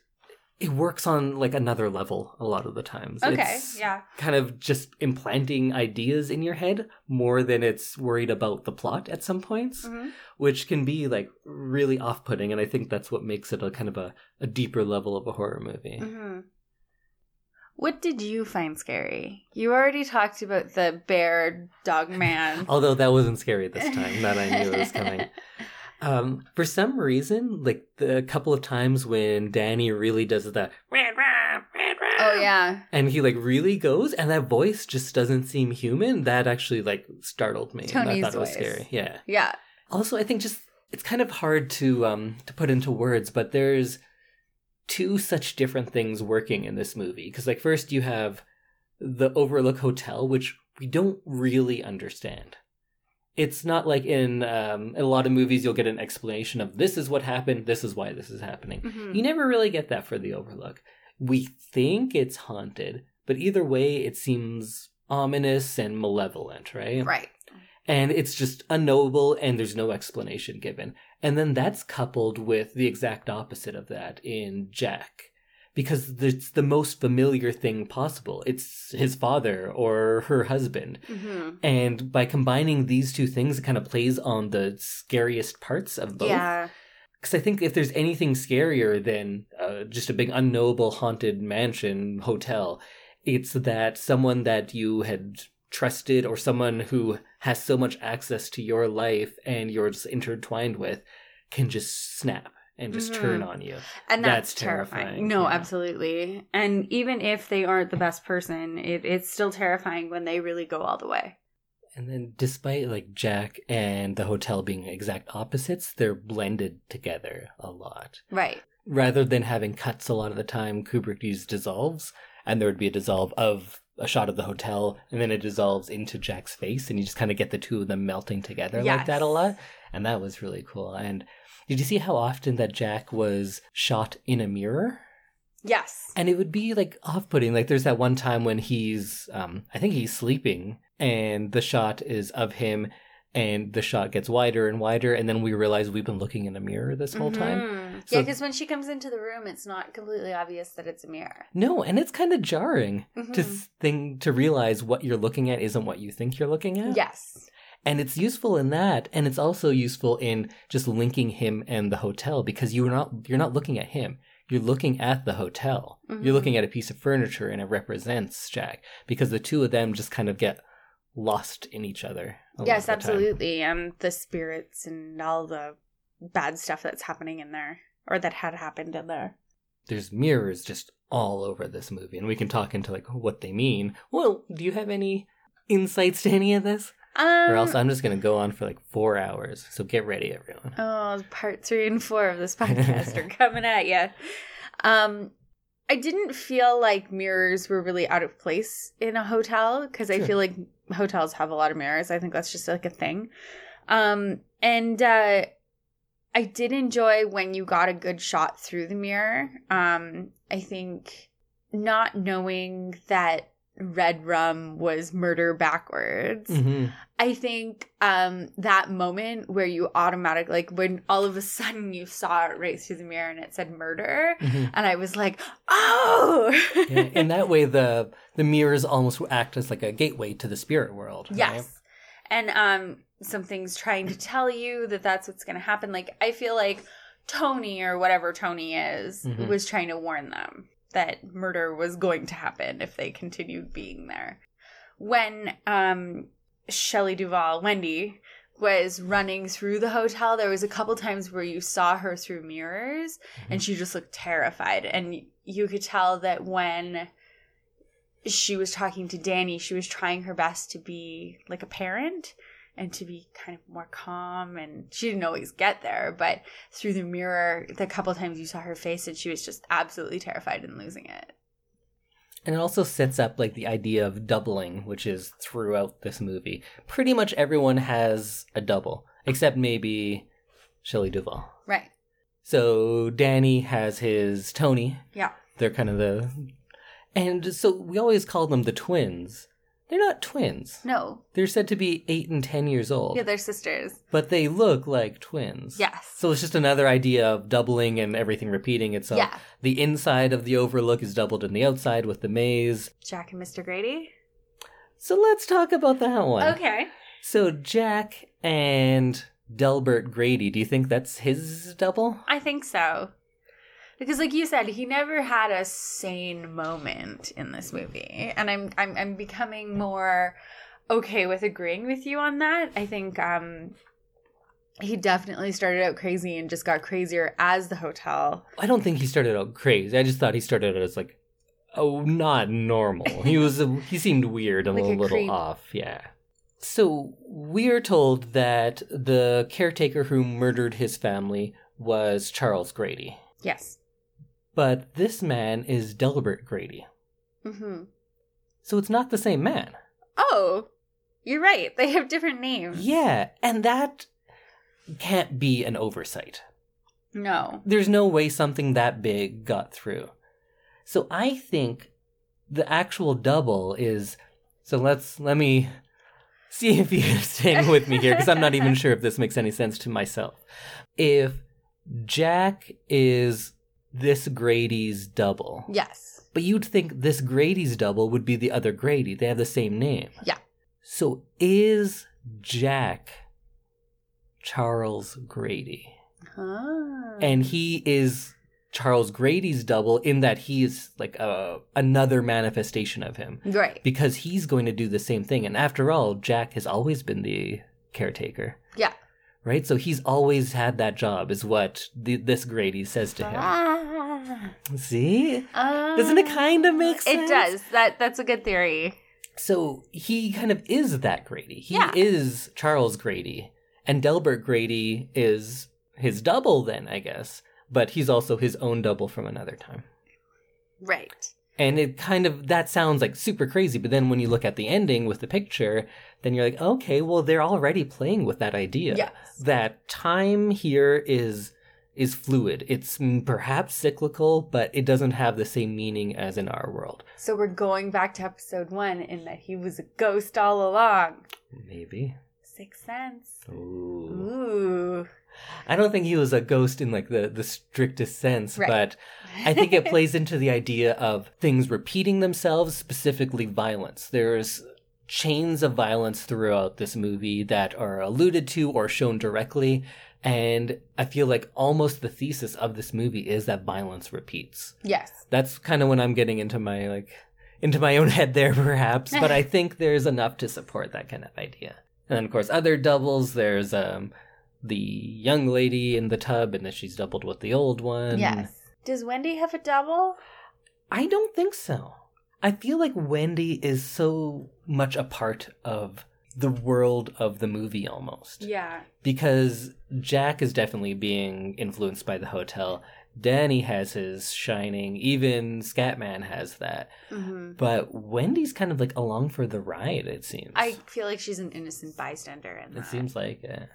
it works on like another level a lot of the times. Okay. It's yeah. kind of just implanting ideas in your head more than it's worried about the plot at some points Mhm. which can be like really off-putting and i think that's what makes it a kind of a, a deeper level of a horror movie Mhm. What did you find scary? You already talked about the bear dog man. [laughs] although that wasn't scary this time that i knew it was coming [laughs] um, for some reason like the couple of times when danny really does the oh yeah. and he like really goes and that voice just doesn't seem human that actually like startled me and Tony's i thought it was voice. scary yeah Yeah. also i think just it's kind of hard to um to put into words but there's two such different things working in this movie because like first you have the overlook hotel which we don't really understand it's not like in um, in a lot of movies you'll get an explanation of this is what happened this is why this is happening Mhm. you never really get that for the overlook we think it's haunted but either way it seems ominous and malevolent right Right. and it's just unknowable and there's no explanation given. And then that's coupled with the exact opposite of that in Jack. Because it's the most familiar thing possible. It's his father or her husband. hmm And by combining these two things, it kind of plays on the scariest parts of both. Yeah. Because I think if there's anything scarier than uh, just a big unknowable haunted mansion hotel, it's that someone that you had trusted or someone who has so much access to your life and you're just intertwined with can just snap and just Mhm. turn on you. And That's that's, terrifying. terrifying, No, yeah. absolutely. And even if they aren't the best person, it, it's still terrifying when they really go all the way. And then despite like Jack and the hotel being exact opposites, they're blended together a lot. Right. rather than having cuts a lot of the time, Kubrick used dissolves, and there would be a dissolve of a shot of the hotel and then it dissolves into Jack's face and you just kind of get the two of them melting together like that a lot. And that was really cool. And did you see how often that Jack was shot in a mirror? Yes. And it would be like off putting. Like there's that one time when he's, um, I think he's sleeping and the shot is of him and the shot gets wider and wider. And then we realize we've been looking in a mirror this whole time. Mhm. So- yeah, because when she comes into the room, it's not completely obvious that it's a mirror. No, and it's kind of jarring to Mhm. think to realize what you're looking at isn't what you think you're looking at. Yes. And it's useful in that, and it's also useful in just linking him and the hotel because you're not you're not looking at him. You're looking at the hotel. Mhm. You're looking at a piece of furniture and it represents Jack because the two of them just kind of get lost in each other. Yes, absolutely. And the spirits and all the bad stuff that's happening in there, or that had happened in there. There's mirrors just all over this movie, and we can talk into like what they mean. Well, do you have any insights to any of this? Um, or else I'm just gonna go on for like four hours. So get ready, everyone. Oh, part three and four of this [laughs] podcast are coming at you. Um, I didn't feel like mirrors were really out of place in a hotel because I feel like hotels have a lot of mirrors. I think that's just like a thing. Um, and uh, I did enjoy when you got a good shot through the mirror. Um, I think not knowing that red rum was murder backwards. hmm I think um that moment where you automatic like when all of a sudden you saw it right through the mirror and it said murder hmm and I was like, "Oh." yeah, in that way, the the mirrors almost act as like a gateway to the spirit world. right? yes. And um something's trying to tell you that that's what's going to happen. Like I feel like Tony or whatever Tony is Mhm. was trying to warn them that murder was going to happen if they continued being there. When um Shelley Duvall, Wendy, was running through the hotel, there was a couple times where you saw her through mirrors and she just looked terrified. And you could tell that when she was talking to Danny, she was trying her best to be like a parent and to be kind of more calm. And she didn't always get there, but through the mirror, the couple times you saw her face and she was just absolutely terrified and losing it. And it also sets up like the idea of doubling, which is throughout this movie. Pretty much everyone has a double, except maybe Shelley Duvall. Right. So Danny has his Tony. Yeah. They're kind of the. And so we always call them the twins. They're not twins. No. They're said to be eight and ten years old, Yeah, they're sisters. but they look like twins. Yes. So it's just another idea of doubling and everything repeating itself. yeah. The inside of the overlook is doubled in the outside with the maze. Jack and Mr. Grady. So let's talk about that one. Okay. So Jack and Delbert Grady, do you think that's his double? I think so. Because like you said, he never had a sane moment in this movie. And I'm I'm I'm becoming more okay with agreeing with you on that. I think um he definitely started out crazy and just got crazier as the hotel. I don't think he started out crazy. I just thought he started out as like, oh, not normal. He was, he seemed weird and [laughs] Like a a little creep. off. Yeah. So we're told that the caretaker who murdered his family was Charles Grady, Yes. But this man is Delbert Grady. hmm So it's not the same man. Oh, you're right. They have different names. Yeah, and that can't be an oversight. No. There's no way something that big got through. So I think the actual double is so let's let me see if you're staying with me here because I'm not even [laughs] sure if this makes any sense to myself. If Jack is this Grady's double, Yes. but you'd think this Grady's double would be the other Grady. They have the same name. Yeah. So is Jack Charles Grady? Ah. and he is Charles Grady's double in that he is like a another manifestation of him Right. because he's going to do the same thing. And after all, Jack has always been the caretaker, Yeah. right? So he's always had that job, is what the, this Grady says to him. Ah. See, doesn't it um, kind of make sense? It does. That that's a good theory. So he kind of is that Grady. He Yeah. is Charles Grady, and Delbert Grady is his double. Then I guess, but he's also his own double from another time. Right. And it kind of that sounds like super crazy, but then when you look at the ending with the picture, then you're like, okay, well they're already playing with that idea. Yes. That time here is is fluid. It's perhaps cyclical, but it doesn't have the same meaning as in our world. So we're going back to episode one in that he was a ghost all along. Maybe. Sixth sense. Ooh. Ooh. I don't think he was a ghost in like the the strictest sense, Right. but I think it plays into the idea of things repeating themselves, specifically violence. There's chains of violence throughout this movie that are alluded to or shown directly. And I feel like almost the thesis of this movie is that violence repeats. Yes. That's kind of when I'm getting into my like into my own [laughs] head there perhaps, but I [laughs] think there's enough to support that kind of idea. And then of course other doubles, there's um the young lady in the tub and then she's doubled with the old one. yes. Does Wendy have a double? I don't think so. I feel like Wendy is so much a part of the world of the movie almost. Yeah. Because Jack is definitely being influenced by the hotel. Danny has his shining, even Scatman has that. hmm But Wendy's kind of like along for the ride, it seems. I feel like she's an innocent bystander in that. it seems like uh,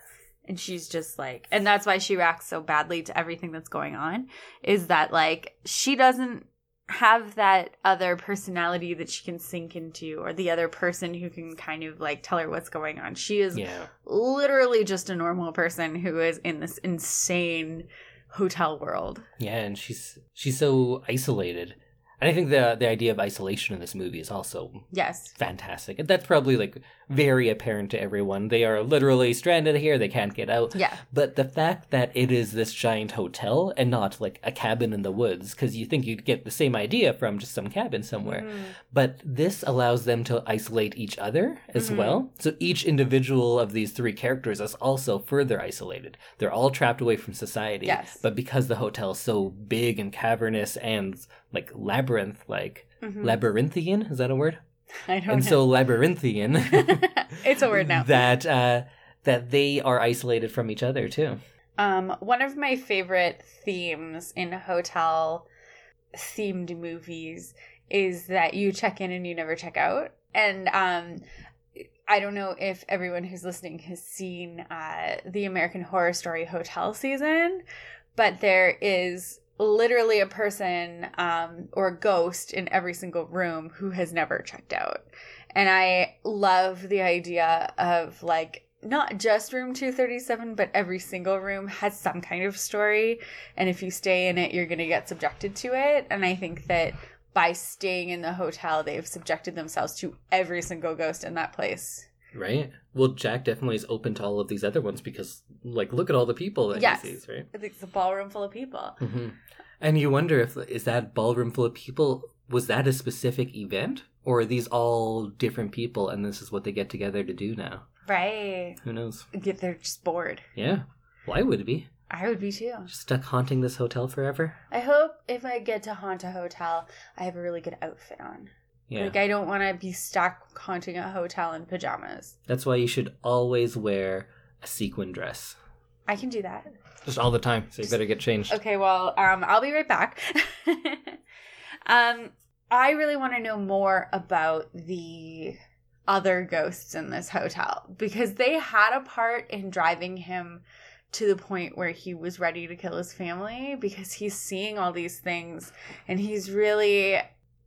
and she's just like and that's why she reacts so badly to everything that's going on is that like she doesn't have that other personality that she can sink into or the other person who can kind of like tell her what's going on she is yeah. literally just a normal person who is in this insane hotel world Yeah, and she's she's so isolated. And I think the the idea of isolation in this movie is also yes fantastic. And that's probably like very apparent to everyone. They are literally stranded here, they can't get out. yeah But the fact that it is this giant hotel and not like a cabin in the woods, because you think you'd get the same idea from just some cabin somewhere. Mhm. But this allows them to isolate each other as Mhm. well. So each individual of these three characters is also further isolated. They're all trapped away from society. Yes. But because the hotel is so big and cavernous and like labyrinth like Mhm. labyrinthian, is that a word? [laughs] i don't and know so labyrinthian [laughs] it's a word now that uh that they are isolated from each other too. Um, one of my favorite themes in hotel themed movies is that you check in and you never check out. And um, I don't know if everyone who's listening has seen uh, the American Horror Story hotel season, but there is literally a person um, or a ghost in every single room who has never checked out. And I love the idea of like not just room 237, but every single room has some kind of story. And if you stay in it, you're going to get subjected to it. And I think that by staying in the hotel, they've subjected themselves to every single ghost in that place. Right. Well, Jack definitely is open to all of these other ones because, like, look at all the people that Yes. he sees, right? It's a ballroom full of people. hmm And you wonder if is that ballroom full of people was that a specific event or are these all different people and this is what they get together to do now? Right. Who knows? Get They're just bored. Yeah. Why would it be? I would be too. Just stuck haunting this hotel forever? I hope if I get to haunt a hotel, I have a really good outfit on. Yeah. Like, I don't want to be stuck haunting a hotel in pajamas. That's why you should always wear a sequin dress. I can do that. Just all the time. So you better get changed. Okay, well, um, I'll be right back. [laughs] um, I really want to know more about the other ghosts in this hotel because they had a part in driving him to the point where he was ready to kill his family because he's seeing all these things and he's really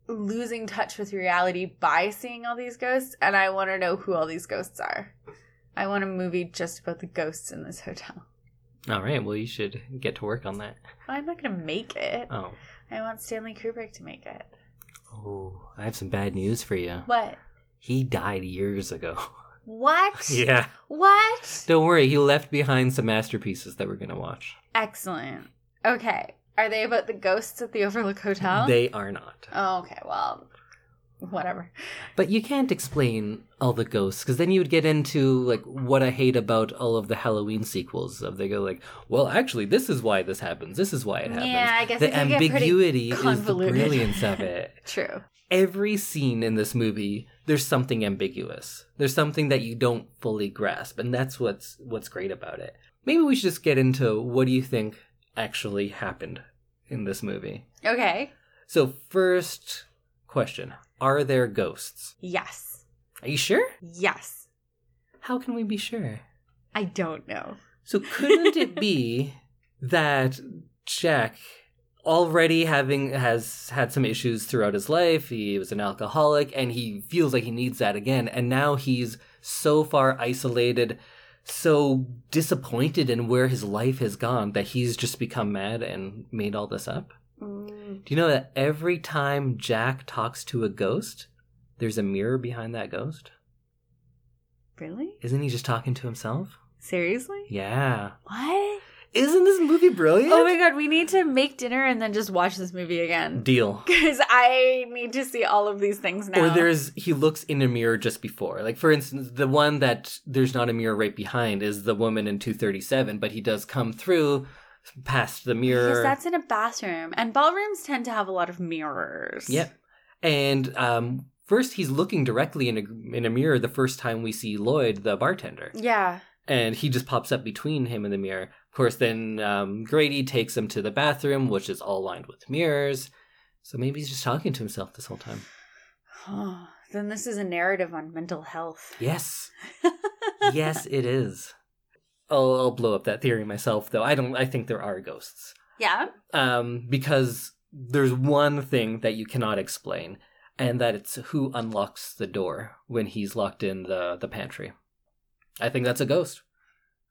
losing touch with reality by seeing all these ghosts and I want to know who all these ghosts are. I want a movie just about the ghosts in this hotel. All right. Well, you should get to work on that. I'm not going to make it. Oh. I want Stanley Kubrick to make it. Oh, I have some bad news for you. What? He died years ago. [laughs] What? yeah. What? Don't worry, he left behind some masterpieces that we're going to watch. Excellent. Okay. Are they about the ghosts at the Overlook Hotel? They are not. oh, okay. Well, whatever. But you can't explain all the ghosts because then you would get into like what I hate about all of the Halloween sequels. Of they go like, well, actually, this is why this happens. This is why it happens. Yeah, I guess the it could get pretty ambiguity is the brilliance of [laughs] it. True. Every scene in this movie, there's something ambiguous. There's something that you don't fully grasp, and that's what's what's great about it. Maybe we should just get into what do you think actually happened in this movie. Okay. So first, question: Are there ghosts? Yes. Are you sure? Yes. How can we be sure? I don't know. So couldn't it [laughs] be that Jack already having has had some issues throughout his life, he was an alcoholic and he feels like he needs that again and now he's so far isolated, so disappointed in where his life has gone that he's just become mad and made all this up? Mm, Do you know that every time Jack talks to a ghost, there's a mirror behind that ghost? really? Isn't he just talking to himself? Seriously? Yeah. What? Isn't this movie brilliant? Oh my god, we need to make dinner and then just watch this movie again. Deal. [laughs] Because I need to see all of these things now. Or there's he looks in a mirror just before. Like for instance, the one that there's not a mirror right behind is the woman in 237, but he does come through past the mirror. Because that's in a bathroom. And ballrooms tend to have a lot of mirrors. Yep. And um first he's looking directly in a in a mirror the first time we see Lloyd the bartender. Yeah. And he just pops up between him and the mirror. Of course then um Grady takes him to the bathroom which is all lined with mirrors. So maybe he's just talking to himself this whole time. [sighs] then this is a narrative on mental health. Yes. [laughs] yes, it is. I'll, I'll blow up that theory myself, though. I don't. I think there are ghosts, Yeah. um, because there's one thing that you cannot explain, and that it's who unlocks the door when he's locked in the the pantry. I think that's a ghost.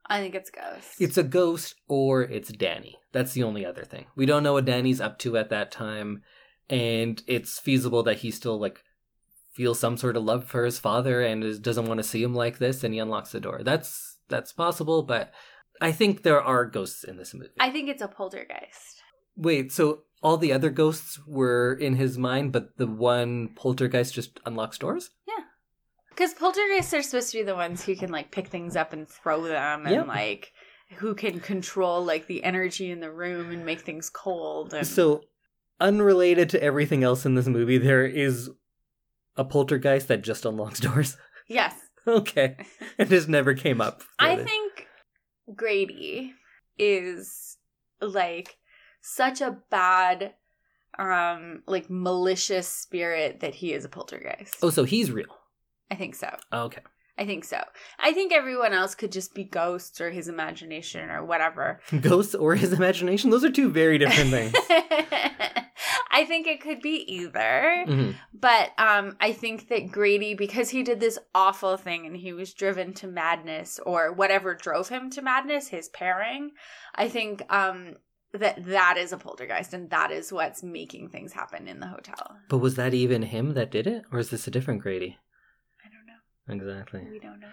I think it's ghost. It's a ghost, or it's Danny. That's the only other thing. We don't know what Danny's up to at that time, and it's feasible that he still like feels some sort of love for his father and is, doesn't want to see him like this, and he unlocks the door. That's that's possible, but I think there are ghosts in this movie. I think it's a poltergeist. Wait, so all the other ghosts were in his mind, but the one poltergeist just unlocks doors? Because poltergeists are supposed to be the ones who can like pick things up and throw them, and Yep. like who can control like the energy in the room and make things cold. And So, unrelated to everything else in this movie, there is a poltergeist that just unlocks doors. yes, [laughs] okay, it just never came up. I think Grady is like such a bad, um, like malicious spirit that he is a poltergeist. Oh, so he's real. I think so. Okay. I think so. I think everyone else could just be ghosts or his imagination or whatever. [laughs] Ghosts or his imagination? Those are two very different things. [laughs] I think it could be either. Mhm. But um I think that Grady because he did this awful thing and he was driven to madness or whatever drove him to madness, his pairing, I think um that that is a poltergeist and that is what's making things happen in the hotel. But was that even him that did it? Or is this a different Grady? I don't know. Exactly. We don't know.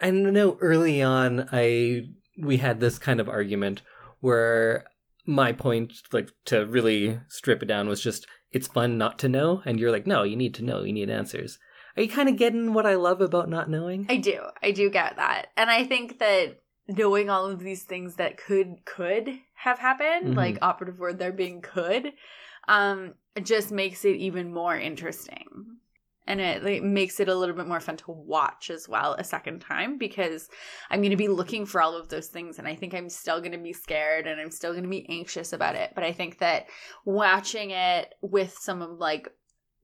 I know early on I we had this kind of argument where my point like to really strip it down was just it's fun not to know and you're like no you need to know you need answers are you kind of getting what i love about not knowing I do. I do get that. And I think that knowing all of these things that could could have happened, Mhm. like operative word there being could, um, just makes it even more interesting. And it like, makes it a little bit more fun to watch as well a second time because I'm going to be looking for all of those things and I think I'm still going to be scared and I'm still going to be anxious about it. But I think that watching it with some of like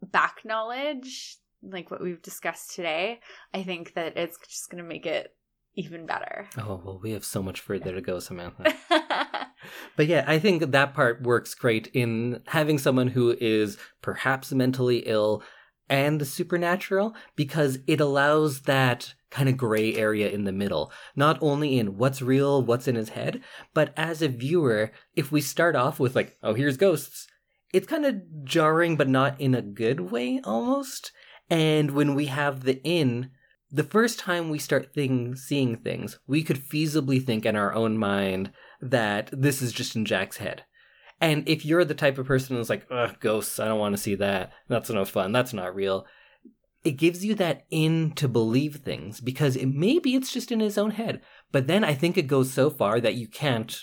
back knowledge, like what we've discussed today, I think that it's just going to make it even better. oh well we have so much further to go samantha [laughs] But yeah, I think that part works great in having someone who is perhaps mentally ill and the supernatural because it allows that kind of gray area in the middle, not only in what's real, what's in his head, but as a viewer, if we start off with like, oh, here's ghosts, it's kind of jarring, but not in a good way almost. And when we have the in, the first time we start thing, seeing things, we could feasibly think in our own mind that this is just in Jack's head. And if you're the type of person who's like, ugh, ghosts, I don't want to see that. That's no fun. That's not real. It gives you that in to believe things because it, maybe it's just in his own head. But then I think it goes so far that you can't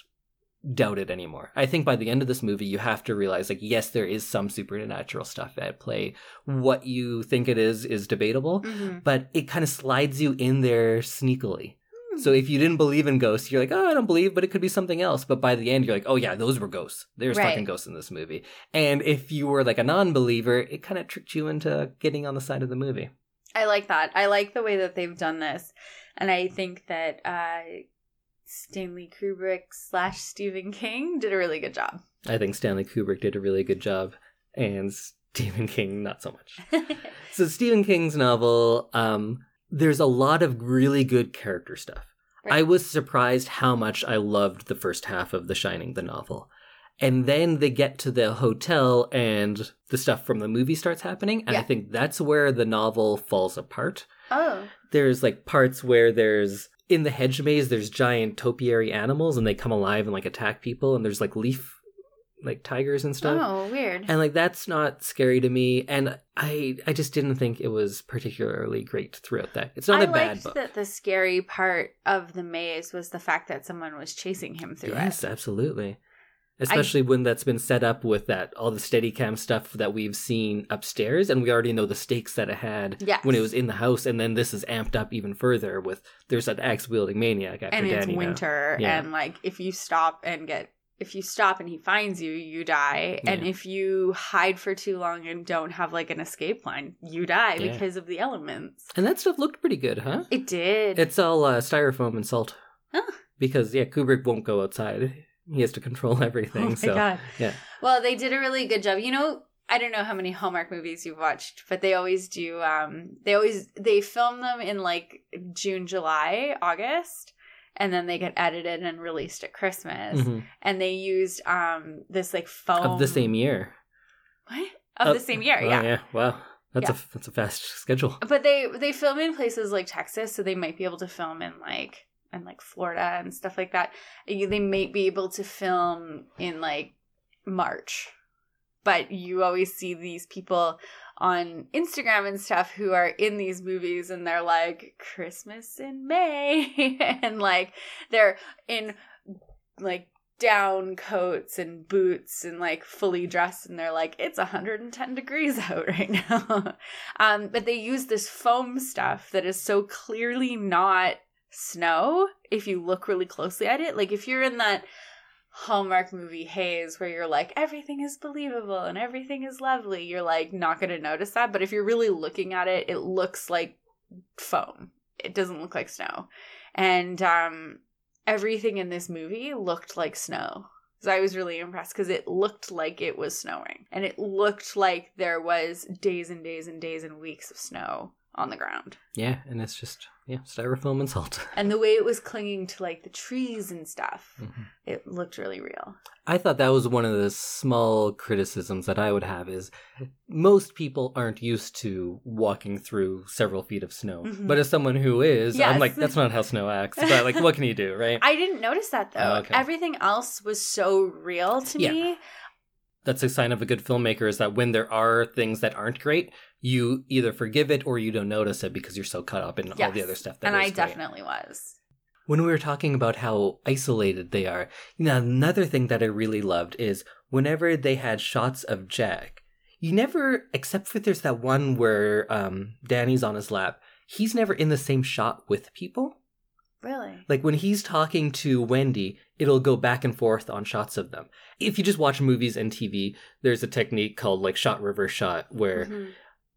doubt it anymore. I think by the end of this movie, you have to realize, like, yes, there is some supernatural stuff at play. What you think it is is debatable, Mhm. but it kind of slides you in there sneakily. So if you didn't believe in ghosts, you're like, oh, I don't believe, but it could be something else. But by the end, you're like, oh yeah, those were ghosts. There's Right. fucking ghosts in this movie. And if you were like a non-believer, it kind of tricked you into getting on the side of the movie. I like that. I like the way that they've done this, and I think that uh, Stanley Kubrick slash Stephen King did a really good job. I think Stanley Kubrick did a really good job, and Stephen King not so much. [laughs] So Stephen King's novel, um, there's a lot of really good character stuff. Right. I was surprised how much I loved the first half of The Shining, the novel. And then they get to the hotel and the stuff from the movie starts happening. And I think that's where the novel falls apart. oh, There's like parts where there's in the hedge maze, there's giant topiary animals and they come alive and like attack people. And there's like leaf, like tigers and stuff oh, weird. and like that's not scary to me and i i just didn't think it was particularly great throughout that it's not I a bad book that the scary part of the maze was the fact that someone was chasing him through yes it. absolutely especially when that's been set up with that all the steady cam stuff that we've seen upstairs and we already know the stakes that it had Yes. when it was in the house and then this is amped up even further with there's an axe wielding maniac after And it's Danny now. winter, Yeah. and like if you stop and get if you stop and he finds you, you die. And if you hide for too long and don't have like an escape line, you die Yeah. because of the elements. and that stuff looked pretty good huh It did. it's all uh, styrofoam and salt Huh. because yeah kubrick won't go outside he has to control [laughs] everything oh my so god. yeah Well, they did a really good job. You know, I don't know how many Hallmark movies you've watched, but they always do um they always they film them in like June, July, August, and then they get edited and released at Christmas. Mhm. And they used um this like foam of the same year What? Of the same year, Oh, yeah. yeah. Wow. That's Yeah. a that's a fast schedule. But they they film in places like Texas, so they might be able to film in like in like Florida and stuff like that. They might be able to film in like March, but you always see these people on Instagram and stuff who are in these movies and they're like Christmas in May. [laughs] And like they're in like down coats and boots and like fully dressed and they're like it's 110 degrees out [laughs] right now. Um but they use this foam stuff that is so clearly not snow if you look really closely at it. Like if you're in that Hallmark movie haze where you're like everything is believable and everything is lovely. You're like not going to notice that but if you're really looking at it it looks like foam. It doesn't look like snow. And um everything in this movie looked like snow. So I was really impressed because it looked like it was snowing. And it looked like there was days and days and days and weeks of snow on the ground. Yeah, and it's just yeah, styrofoam and salt. [laughs] and the way it was clinging to like the trees and stuff Mhm. it looked really real I thought that was one of the small criticisms that I would have is most people aren't used to walking through several feet of snow. Mhm. But as someone who is, I'm like, that's not how snow acts. But like, what can you do, right? [laughs] I didn't notice that though. Oh, okay. Everything else was so real to Yeah. me. That's a sign of a good filmmaker is that when there are things that aren't great, you either forgive it or you don't notice it because you're so caught up in all the other stuff. That and I great. definitely was. when we were talking about how isolated they are, you know, another thing that I really loved is whenever they had shots of Jack, you never, except for there's that one where um, Danny's on his lap, he's never in the same shot with people. Really? Like when he's talking to Wendy, it'll go back and forth on shots of them. If you just watch movies and TV, there's a technique called like shot reverse shot where Mhm.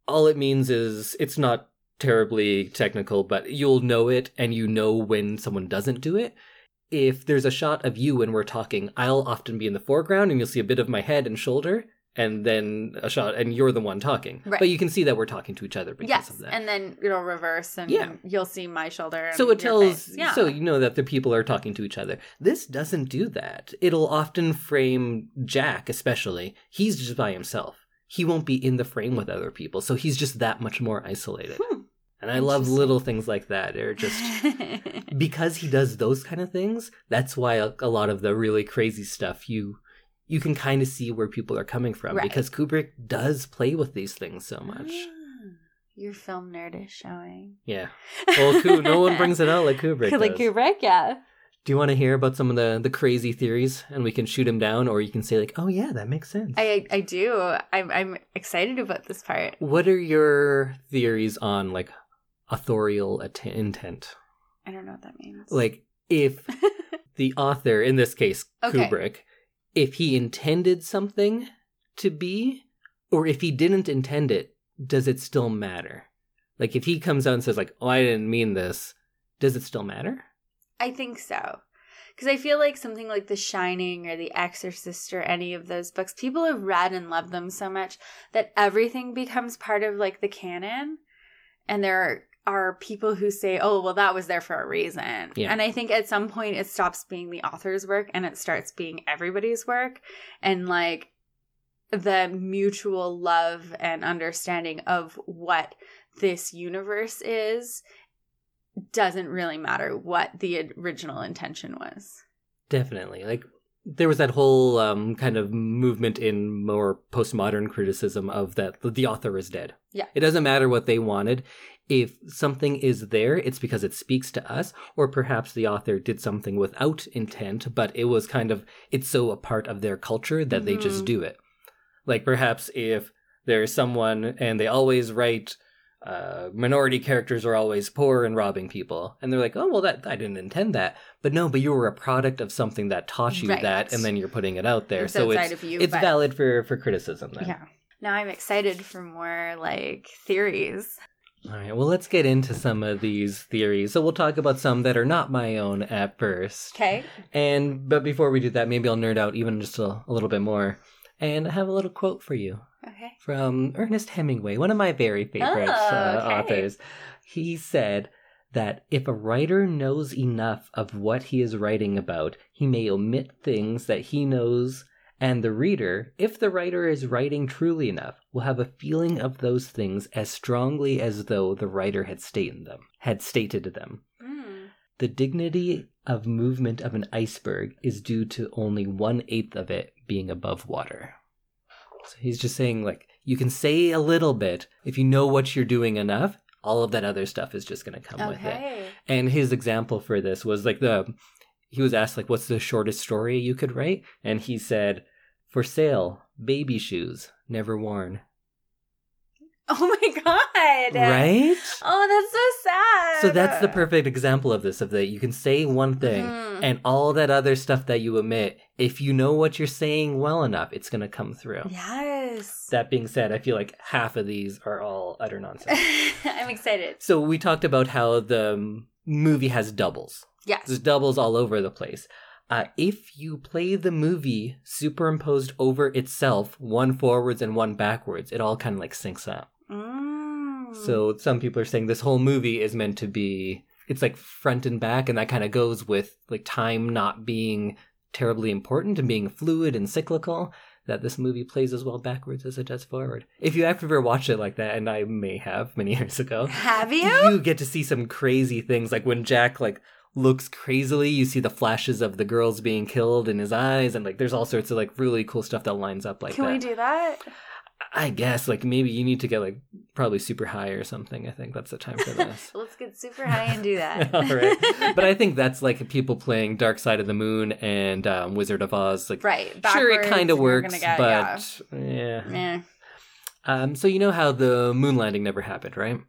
all it means is it's not terribly technical, but you'll know it and you know when someone doesn't do it. If there's a shot of you when we're talking, I'll often be in the foreground and you'll see a bit of my head and shoulder, and then a shot, and you're the one talking. Right. But you can see that we're talking to each other because Yes, of that. and then it'll reverse, and Yeah. you'll see my shoulder. And so it tells, yeah. so you know that the people are talking to each other. This doesn't do that. It'll often frame Jack, especially. He's just by himself. He won't be in the frame with other people, so he's just that much more isolated. Hmm. And I love little things like that. They're just [laughs] because he does those kind of things. That's why a, a lot of the really crazy stuff you you can kind of see where people are coming from Right. because Kubrick does play with these things so much. Ah, Your film nerd is showing. Yeah. Well, no one brings it out like [laughs] Kubrick. like does. Kubrick, yeah. Do you want to hear about some of the the crazy theories, and we can shoot him down, or you can say like, "Oh yeah, that makes sense." I I do. I'm I'm excited about this part. what are your theories on like authorial att- intent? I don't know what that means. Like if [laughs] the author, in this case Okay. Kubrick, if he intended something to be, or if he didn't intend it, does it still matter? Like if he comes out and says like, "Oh, I didn't mean this," does it still matter? I think so. Because I feel like something like The Shining or The Exorcist or any of those books, people have read and loved them so much that everything becomes part of like the canon. And there are people who say, oh, well, that was there for a reason. Yeah. And I think at some point it stops being the author's work and it starts being everybody's work. And like the mutual love and understanding of what this universe is doesn't really matter what the original intention was. Definitely. Like there was that whole um, kind of movement in more postmodern criticism of that the author is dead. Yeah. It doesn't matter what they wanted. If something is there, it's because it speaks to us, or perhaps the author did something without intent, but it was kind of, it's so a part of their culture that they just Mhm. do it. Like perhaps if there's someone and they always write, uh, minority characters are always poor and robbing people. And they're like, oh, well, that I didn't intend that. But no, but you were a product of something that taught you Right. that, and then you're putting it out there. It's so it's, you, it's but- valid for, for criticism then. Yeah. Now I'm excited for more like theories. All right, well, let's get into some of these theories. So we'll talk about some that are not my own at first. Okay. And but before we do that, maybe I'll nerd out even just a, a little bit more, and I have a little quote for you Okay. from Ernest Hemingway, one of my very favorite Oh, uh, okay. authors. He said that if a writer knows enough of what he is writing about, he may omit things that he knows, and the reader, if the writer is writing truly enough, will have a feeling of those things as strongly as though the writer had stated them. Had stated them. Mm. The dignity of movement of an iceberg is due to only one eighth of it being above water. So he's just saying, like, you can say a little bit if you know what you're doing enough. All of that other stuff is just going to come with it. And his example for this was like the he was asked like, "What's the shortest story you could write?" And he said, "For sale, baby shoes, never worn." Oh my god. Right. Oh, that's so sad. So that's the perfect example of this. Of that, you can say one thing, Mhm. and all that other stuff that you omit. If you know what you're saying well enough, it's going to come through. Yes. That being said, I feel like half of these are all utter nonsense. [laughs] I'm excited. so we talked about how the movie has doubles. Yes. There's doubles all over the place. Uh, if you play the movie superimposed over itself, one forwards and one backwards, it all kind of like syncs up. Mm. So some people are saying this whole movie is meant to be it's like front and back and that kind of goes with like time not being terribly important and being fluid and cyclical that this movie plays as well backwards as it does forward. If you ever watched it like that and I may have many [laughs] years ago, Have you? you get to see some crazy things like when Jack like looks crazily, you see the flashes of the girls being killed in his eyes and like there's all sorts of like really cool stuff that lines up like Can that. we do that? I guess like maybe you need to get like probably super high or something. I think that's the time for this. [laughs] Let's get super high and do that. [laughs] All right. [laughs] But I think that's like people playing Dark Side of the Moon and um, Wizard of Oz. Like, right. sure, it kind of works, get- yeah. but yeah. Eh. Um, so you know how the moon landing never happened, right?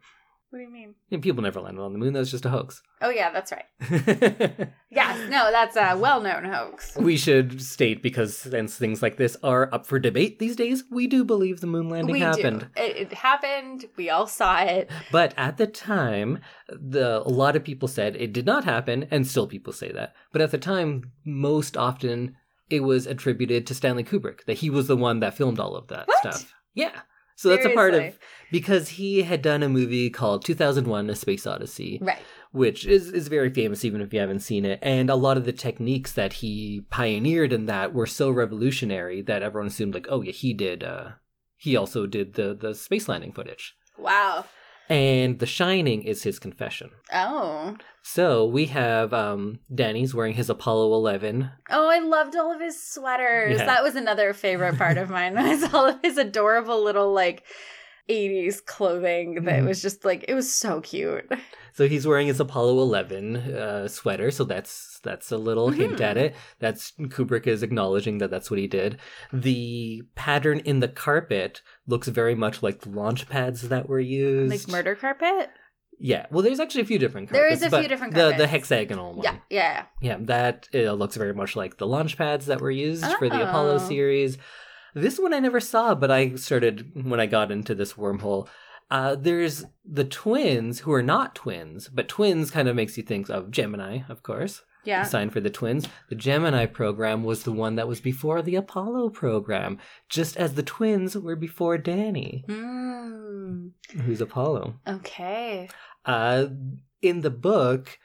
What do you mean? People never landed on the moon. That was just a hoax. Oh yeah, that's right. [laughs] Yes, no, that's a well-known hoax. we should state because since things like this are up for debate these days, we do believe the moon landing we happened. do. It, it happened. We all saw it. But at the time, the a lot of people said it did not happen, and still people say that. But at the time, most often it was attributed to Stanley Kubrick that he was the one that filmed all of that What? stuff. Yeah. So that's a part of because he had done a movie called 2001: A Space Odyssey, Right. which is is very famous even if you haven't seen it. And a lot of the techniques that he pioneered in that were so revolutionary that everyone assumed like, oh yeah, he did. uh He also did the the space landing footage. Wow. And The Shining is his confession. Oh. So we have um, Danny's wearing his Apollo 11. Oh, I loved all of his sweaters. Yeah. That was another favorite part of mine. [laughs] Was all of his adorable little like 80s clothing that Mhm. was just like it was so cute. So he's wearing his Apollo 11 uh, sweater. So that's that's a little hint Mhm. at it. That's Kubrick is acknowledging that that's what he did. The pattern in the carpet looks very much like the launch pads that were used. Like murder carpet? Yeah, well, there's actually a few different There carpets. is a but few different the, the hexagonal one. Yeah, yeah. Yeah, that uh, looks very much like the launch pads that were used for the Apollo Oh. series. This one I never saw, but I started when I got into this wormhole. Uh, there's the twins who are not twins, but twins kind of makes you think of Gemini, of course. Yeah. Sign for the twins. The Gemini program was the one that was before the Apollo program, just as the twins were before Danny, Mm, who's Apollo. okay. Uh, in the book,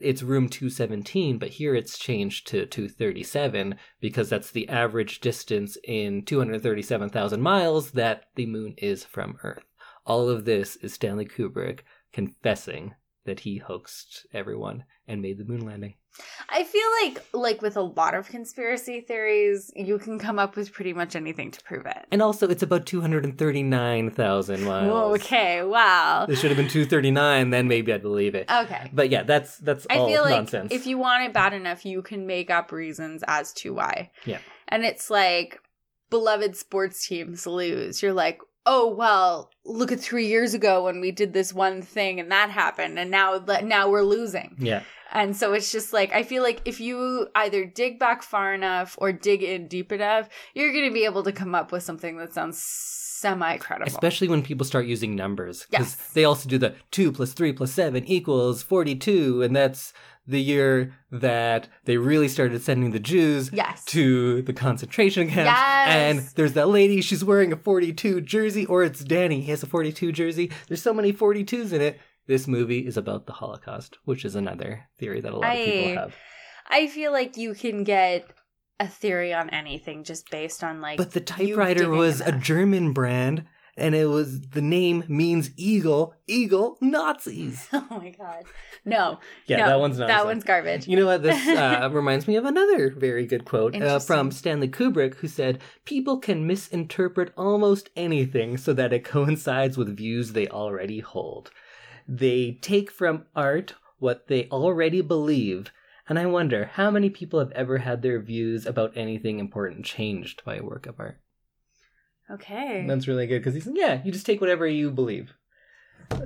it's room 217, but here it's changed to 237 because that's the average distance in 237,000 miles that the moon is from Earth. All of this is Stanley Kubrick confessing that he hoaxed everyone and made the moon landing. I feel like, like with a lot of conspiracy theories, you can come up with pretty much anything to prove it. And also, it's about 239,000 miles. Okay, wow. This should have been 239, then maybe I'd believe it. Okay. But yeah, that's that's I all feel like nonsense. if you want it bad enough, you can make up reasons as to why. Yeah. And it's like beloved sports teams lose. You're like, oh well, look at three years ago when we did this one thing and that happened, and now now we're losing. yeah. And so it's just like I feel like if you either dig back far enough or dig in deep enough, you're going to be able to come up with something that sounds semi credible. Especially when people start using numbers. Because Yes. they also do the 2 plus 3 plus 7 equals 42. And that's the year that they really started sending the Jews Yes. to the concentration camps. Yes. And there's that lady, she's wearing a 42 jersey, or it's Danny, he has a 42 jersey. There's so many 42s in it. This movie is about the Holocaust, which is another theory that a lot of people have. I feel like you can get a theory on anything just based on like. But the typewriter was a. German brand, and it was the name means eagle, eagle, Nazis. [laughs] Oh my god! No, Yeah, no, that one's not. that one's garbage. You know what? This uh, [laughs] reminds me of another very good quote uh, from Stanley Kubrick, who said, People can misinterpret almost anything so that it coincides with views they already hold. They take from art what they already believe. And I wonder how many people have ever had their views about anything important changed by a work of art. Okay. That's really good because he's yeah, you just take whatever you believe.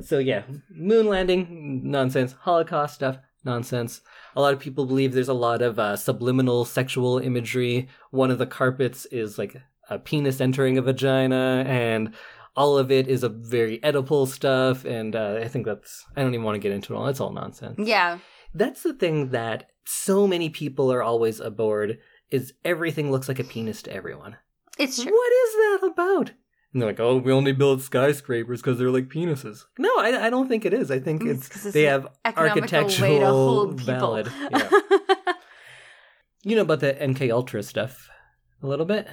So yeah, moon landing nonsense, Holocaust stuff nonsense. A lot of people believe there's a lot of uh, subliminal sexual imagery. One of the carpets is like a penis entering a vagina, and all of it is a very Oedipal stuff. And uh, I think that's I don't even want to get into it all. It's all nonsense. Yeah. That's the thing that so many people are always aboard is everything looks like a penis to everyone. It's true. What is that about? And they're like, oh, we only build skyscrapers because they're like penises. No, I, I don't think it is. I think It's it's, 'cause it's they have Economical architectural way to hold valid. Yeah. [laughs] you know about the MK Ultra stuff a little bit.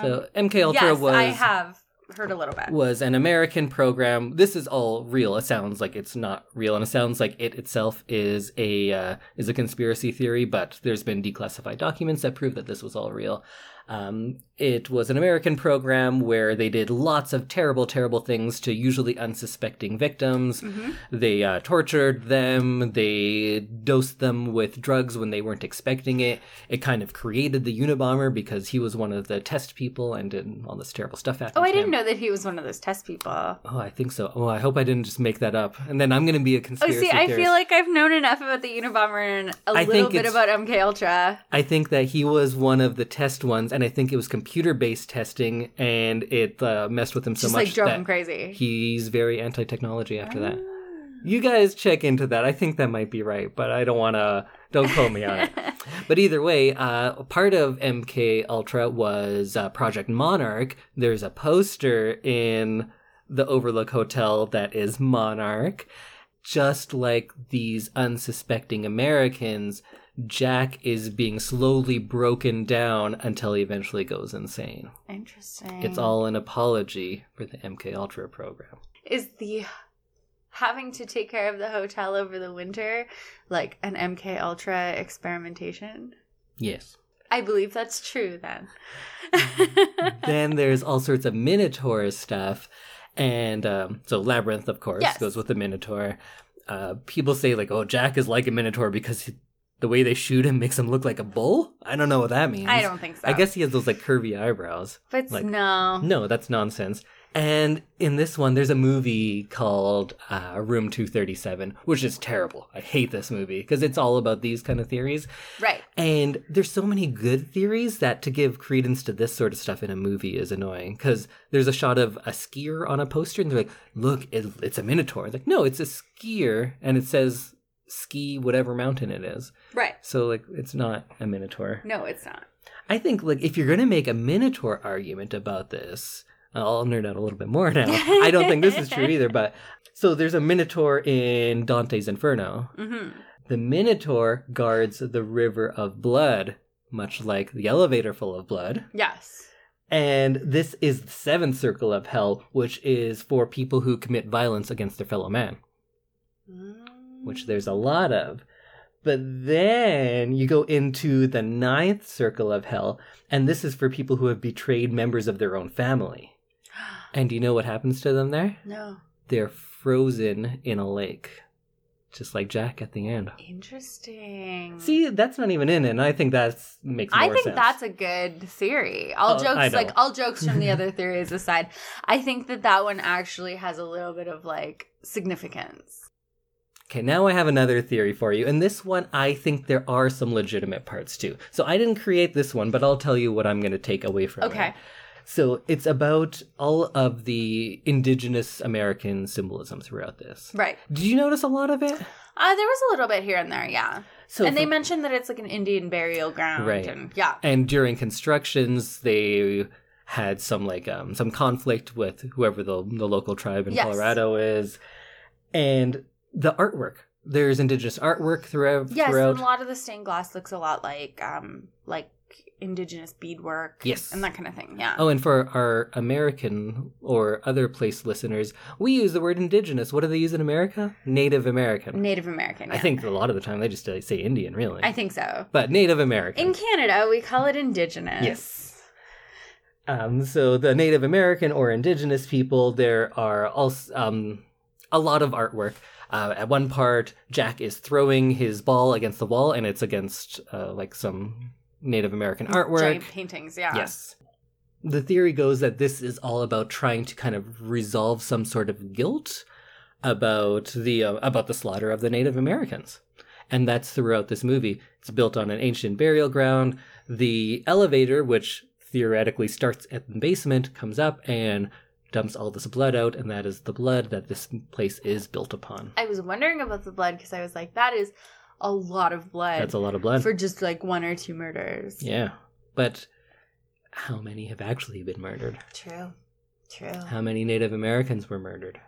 so MK Ultra Um, yes, was I have heard a little bit. was an American program. This is all real. It sounds like it's not real, and it sounds like it itself is a uh, is a conspiracy theory. But there's been declassified documents that prove that this was all real. Um, it was an American program where they did lots of terrible, terrible things to usually unsuspecting victims. Mhm. They uh, tortured them. They dosed them with drugs when they weren't expecting it. It kind of created the Unabomber because he was one of the test people and did all this terrible stuff. Oh, I didn't know that he was one of those test people. Oh, I think so. Oh, I hope I didn't just make that up. And then I'm going to be a conspiracy. Oh, conspiracy see, I theorist. feel like I've known enough about the Unabomber and a I little bit about MK Ultra. I think that he was one of the test ones, and I think it was computer-based testing, and it uh, messed with him so Just much like drove that him crazy. he's very anti-technology after that. Ah. You guys check into that. I think that might be right, but I don't want to. Don't quote me on it. [laughs] But either way, uh, part of MK Ultra was uh, Project Monarch. There's a poster in the Overlook Hotel that is Monarch. Just like these unsuspecting Americans, Jack is being slowly broken down until he eventually goes insane. Interesting. It's all an apology for the MK Ultra program. Is the having to take care of the hotel over the winter like an MK Ultra experimentation? Yes. I believe that's true then. [laughs] then there's all sorts of Minotaur stuff. And um, so Labyrinth, of course, Yes. goes with the Minotaur. Uh, people say, like, oh, Jack is like a Minotaur because he, the way they shoot him makes him look like a bull. I don't know what that means. I don't think so. I guess he has those, like, curvy eyebrows. But like- no. No, that's nonsense. And in this one, there's a movie called uh, Room 237, which is terrible. I hate this movie because it's all about these kind of theories. Right. And there's so many good theories that to give credence to this sort of stuff in a movie is annoying because there's a shot of a skier on a poster and they're like, look, it, it's a minotaur. It's like, no, it's a skier and it says ski whatever mountain it is. Right. So, like, it's not a minotaur. No, it's not. I think, like, if you're going to make a minotaur argument about this, I'll nerd out a little bit more now. [laughs] I don't think this is true either, but so there's a minotaur in Dante's Inferno. hmm The Minotaur guards the river of blood, much like the elevator full of blood. Yes. And this is the seventh circle of hell, which is for people who commit violence against their fellow man, which there's a lot of. But then you go into the ninth circle of hell, and this is for people who have betrayed members of their own family. [gasps] And do you know what happens to them there? No. They're frozen in a lake, just like Jack at the end. Interesting. See, that's not even in it, and I think that makes more I think sense. that's a good theory. All Oh, jokes, like all jokes from the [laughs] other theories aside, I think that that one actually has a little bit of like significance. Okay, now I have another theory for you, and this one I think there are some legitimate parts too. So I didn't create this one, but I'll tell you what I'm going to take away from it. Okay. So it's about all of the indigenous American symbolism throughout this. Right. Did you notice a lot of it? Uh, there was a little bit here and there, yeah. So and they mentioned that it's like an Indian burial ground, Right. and yeah, and during constructions they had some like um some conflict with whoever the the local tribe in Yes. Colorado is and the artwork there's indigenous artwork throughout yes, throughout and a lot of the stained glass looks a lot like um like indigenous beadwork, Yes. and that kind of thing. Yeah. Oh, and for our American or other place listeners, we use the word indigenous. What do they use in America? Native American. Native American. I think a lot of the time they just uh, say Indian, really. I think so. but Native American. In Canada, we call it indigenous. Yes. Um, so the Native American or indigenous people, there are also um, a lot of artwork. Uh, at one part, Jack is throwing his ball against the wall, and it's against uh, like some Native American artwork. Giant paintings. Yeah. Yes. The theory goes that this is all about trying to kind of resolve some sort of guilt about the uh, about the slaughter of the Native Americans. And that's throughout this movie. It's built on an ancient burial ground. The elevator, which theoretically starts at the basement, comes up and dumps all this blood out, and that is the blood that this place is built upon. I was wondering about the blood because I was like, that is a lot of blood That's a lot of blood. for just like one or two murders. yeah. But how many have actually been murdered? True. True. How many Native Americans were murdered?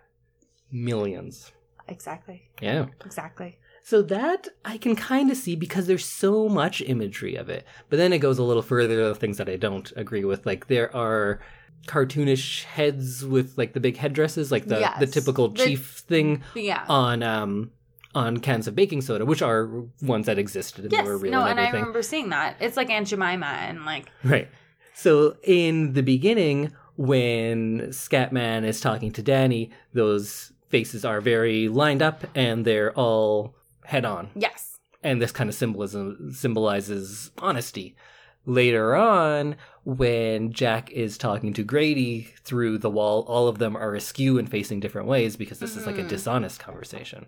Millions. Exactly. Yeah. Exactly. So that I can kind of see because there's so much imagery of it. But then it goes a little further to things that I don't agree with. Like there are cartoonish heads with like the big headdresses, like the, the Yes. typical The- chief thing Yeah. on um on cans of baking soda, which are ones that existed and yes. they were real No, and and I remember seeing that. It's like Aunt Jemima and like Right. So in the beginning, when Scatman is talking to Danny, those faces are very lined up and they're all head on. yes. And this kind of symbolism symbolizes honesty. Later on, when Jack is talking to Grady through the wall, all of them are askew and facing different ways because this is like a Mhm. dishonest conversation.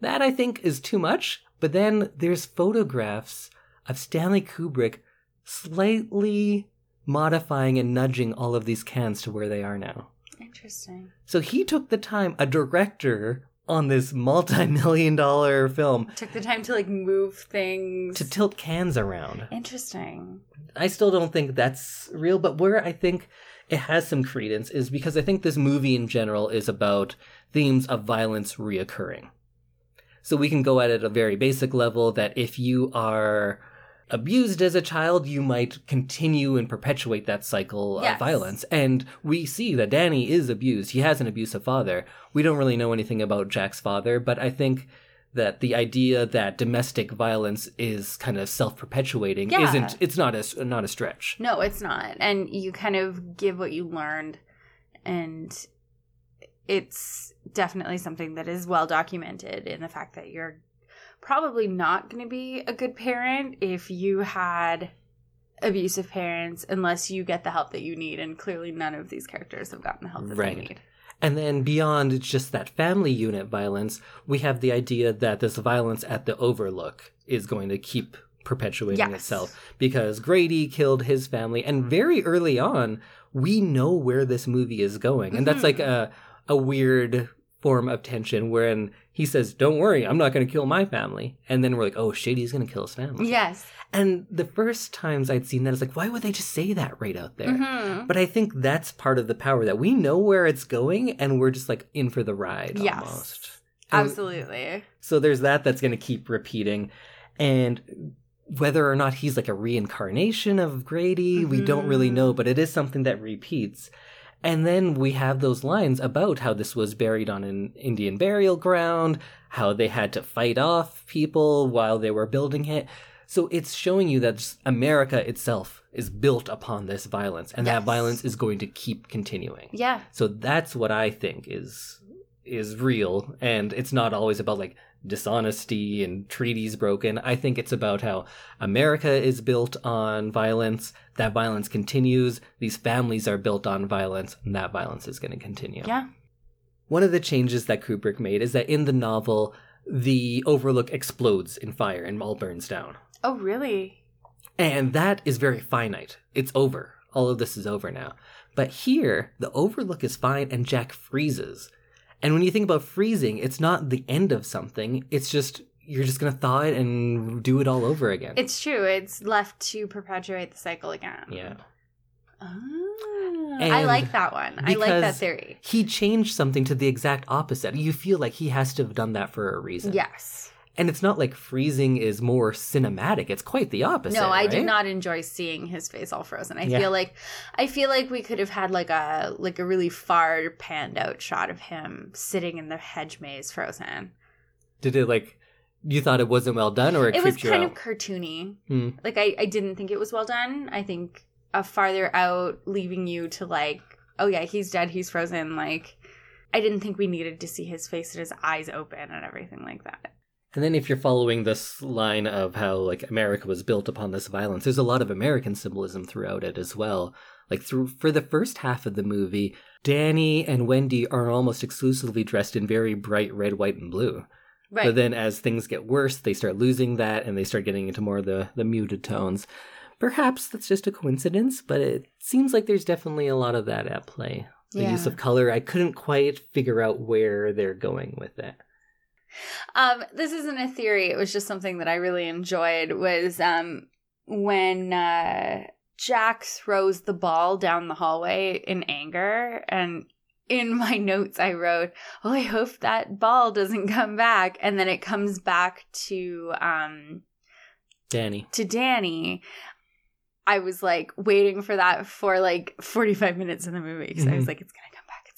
That I think is too much, but then there's photographs of Stanley Kubrick slightly modifying and nudging all of these cans to where they are now. Interesting. So he took the time, a director on this multi million dollar film, Took the time to like move things. to tilt cans around. Interesting. I still don't think that's real, but where I think it has some credence is because I think this movie in general is about themes of violence reoccurring. So we can go at it at a very basic level that if you are abused as a child, you might continue and perpetuate that cycle Yes. of violence. And we see that Danny is abused. He has an abusive father. We don't really know anything about Jack's father, but I think that the idea that domestic violence is kind of self-perpetuating Yeah. isn't it's not a not a stretch. No, it's not. And you kind of give what you learned and it's definitely something that is well documented in the fact that you're probably not going to be a good parent if you had abusive parents unless you get the help that you need. And clearly, none of these characters have gotten the help that Right. they need. And then beyond just that family unit violence, we have the idea that this violence at the Overlook is going to keep perpetuating Yes. itself because Grady killed his family, and very early on, we know where this movie is going, and that's Mhm. like a a weird form of tension wherein he says, "Don't worry, I'm not going to kill my family," and then we're like, "Oh, shit, he's going to kill his family." Yes. And the first times I'd seen that, I was like, "Why would they just say that right out there?" Mhm. But I think that's part of the power that we know where it's going and we're just like in for the ride Yes. almost. And Absolutely. So there's that that's going to keep repeating. And whether or not he's like a reincarnation of Grady, we don't really Mhm. know, but it is something that repeats. And then we have those lines about how this was buried on an Indian burial ground, how they had to fight off people while they were building it. So it's showing you that America itself is built upon this violence, and that violence is going to keep continuing. Yeah. So that's what I think is is real, and it's not always about like dishonesty and treaties broken. I think it's about how America is built on violence. That violence continues. These families are built on violence, and that violence is going to continue. Yeah. One of the changes that Kubrick made is that in the novel, the Overlook explodes in fire and all burns down. Oh, really? And that is very finite. It's over. All of this is over now. But here, the overlook is fine and Jack freezes. And when you think about freezing, it's not the end of something. It's just, you're just going to thaw it and do it all over again. It's true. It's left to perpetuate the cycle again. yeah. Ah, I like that one. I like that theory. He changed something to the exact opposite. You feel like he has to have done that for a reason. Yes. And it's not like freezing is more cinematic. It's quite the opposite. No, I did not enjoy seeing his face all frozen. I Yeah. feel like I feel like we could have had like a like a really far panned out shot of him sitting in the hedge maze frozen. Did it like, you thought it wasn't well done or it, It was kind out? of cartoony. Hmm. Like I, I didn't think it was well done. I think a farther out leaving you to like, oh yeah, he's dead, he's frozen, like I didn't think we needed to see his face and his eyes open and everything like that. And then if you're following this line of how like America was built upon this violence, there's a lot of American symbolism throughout it as well. Like through for the first half of the movie, Danny and Wendy are almost exclusively dressed in very bright red, white, and blue. Right. But then as things get worse, they start losing that and they start getting into more of the, the muted tones. Perhaps that's just a coincidence, but it seems like there's definitely a lot of that at play. The Yeah. use of color, I couldn't quite figure out where they're going with it. Um, this isn't a theory. It was just something that I really enjoyed. Was um when uh, Jack throws the ball down the hallway in anger, and in [laughs] my notes I wrote, "Oh, I hope that ball doesn't come back," and then it comes back to um Danny. to Danny. I was like waiting for that for like 45 minutes in the movie because I was Mhm. like, it's gonna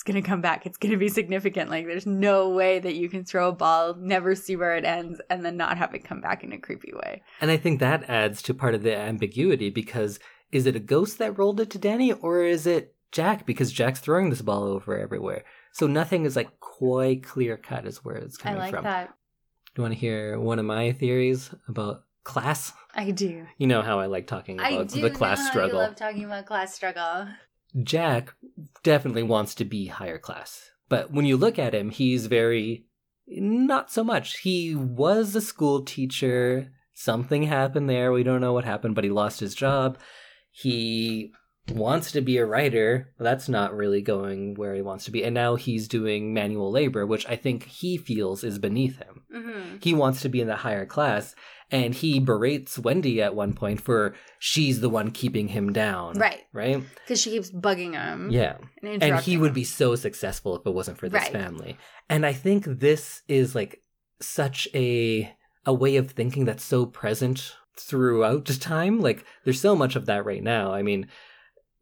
come back, it's gonna come back, it's gonna be significant. Like, there's no way that you can throw a ball, never see where it ends, and then not have it come back in a creepy way. And I think that adds to part of the ambiguity because is it a ghost that rolled it to Danny or is it Jack? Because Jack's throwing this ball over everywhere. So nothing is like quite clear cut as where it's I coming like from. that. Do you want to hear one of my theories about class? I do. You know how I like talking I about do the class know struggle. I love talking about class struggle. Jack definitely wants to be higher class. But when you look at him, he's very not so much. He was a school teacher. Something happened there. We don't know what happened, but he lost his job. He wants to be a writer. That's not really going where he wants to be. And now he's doing manual labor, which I think he feels is beneath him. hmm He wants to be in the higher class, and he berates Wendy at one point for she's the one keeping him down. Right. Right? Because she keeps bugging him. Yeah And, and he interrupting would be so successful if it wasn't for this Right. family and i think this is like such a a way of thinking that's so present throughout time like there's so much of that right now i mean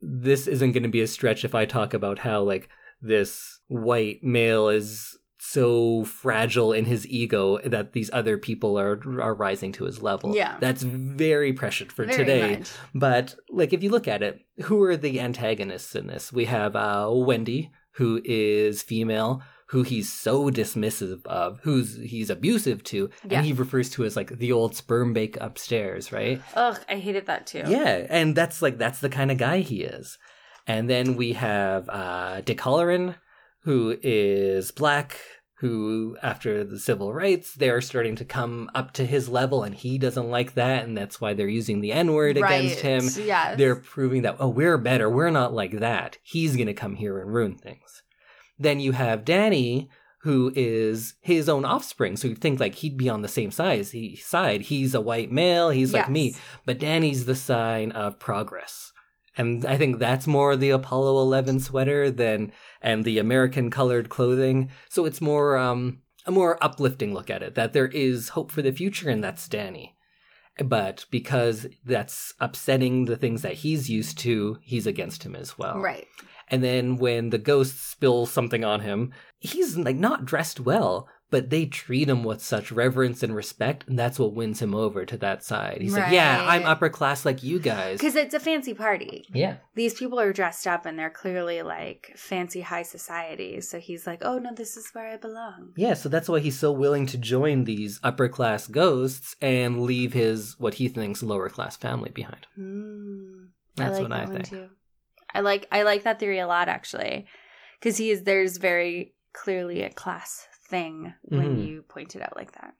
this isn't going to be a stretch if i talk about how like this white male is so fragile in his ego that these other people are are rising to his level Yeah. that's very prescient for Very today much. but like if you look at it, who are the antagonists in this? We have uh, Wendy, who is female, who he's so dismissive of, who's he's abusive to, Yeah. and he refers to as like the old sperm bank upstairs, right? Ugh, I hated that too. Yeah, and that's like that's the kind of guy he is. And then we have uh, Dick Hallorann, who is black, who after the civil rights, they're starting to come up to his level, and he doesn't like that, and that's why they're using the N word against him. Yes. They're proving that oh, we're better, we're not like that. He's gonna come here and ruin things. Then you have Danny, who is his own offspring, so you think like he'd be on the same size. He side. He's a white male. He's like me. But Danny's the sign of progress. And I think that's more the Apollo 11 sweater than and the American colored clothing. So it's more um a more uplifting look at it that there is hope for the future and that's Danny. But because that's upsetting the things that he's used to, he's against him as well. Right. And then when the ghost spills something on him, he's like not dressed well, but they treat him with such reverence and respect, and that's what wins him over to that side. He's like, "Yeah, I'm upper class like you guys." Because it's a fancy party. Yeah, These people are dressed up and they're clearly like fancy high society. So he's like, oh no, this is where I belong. yeah. So that's why he's so willing to join these upper class ghosts and leave his what he thinks lower class family behind. Hmm. That's I like what that I think. too. I like I like that theory a lot actually, because he is there's very clearly a class thing when Mhm. you point it out like that.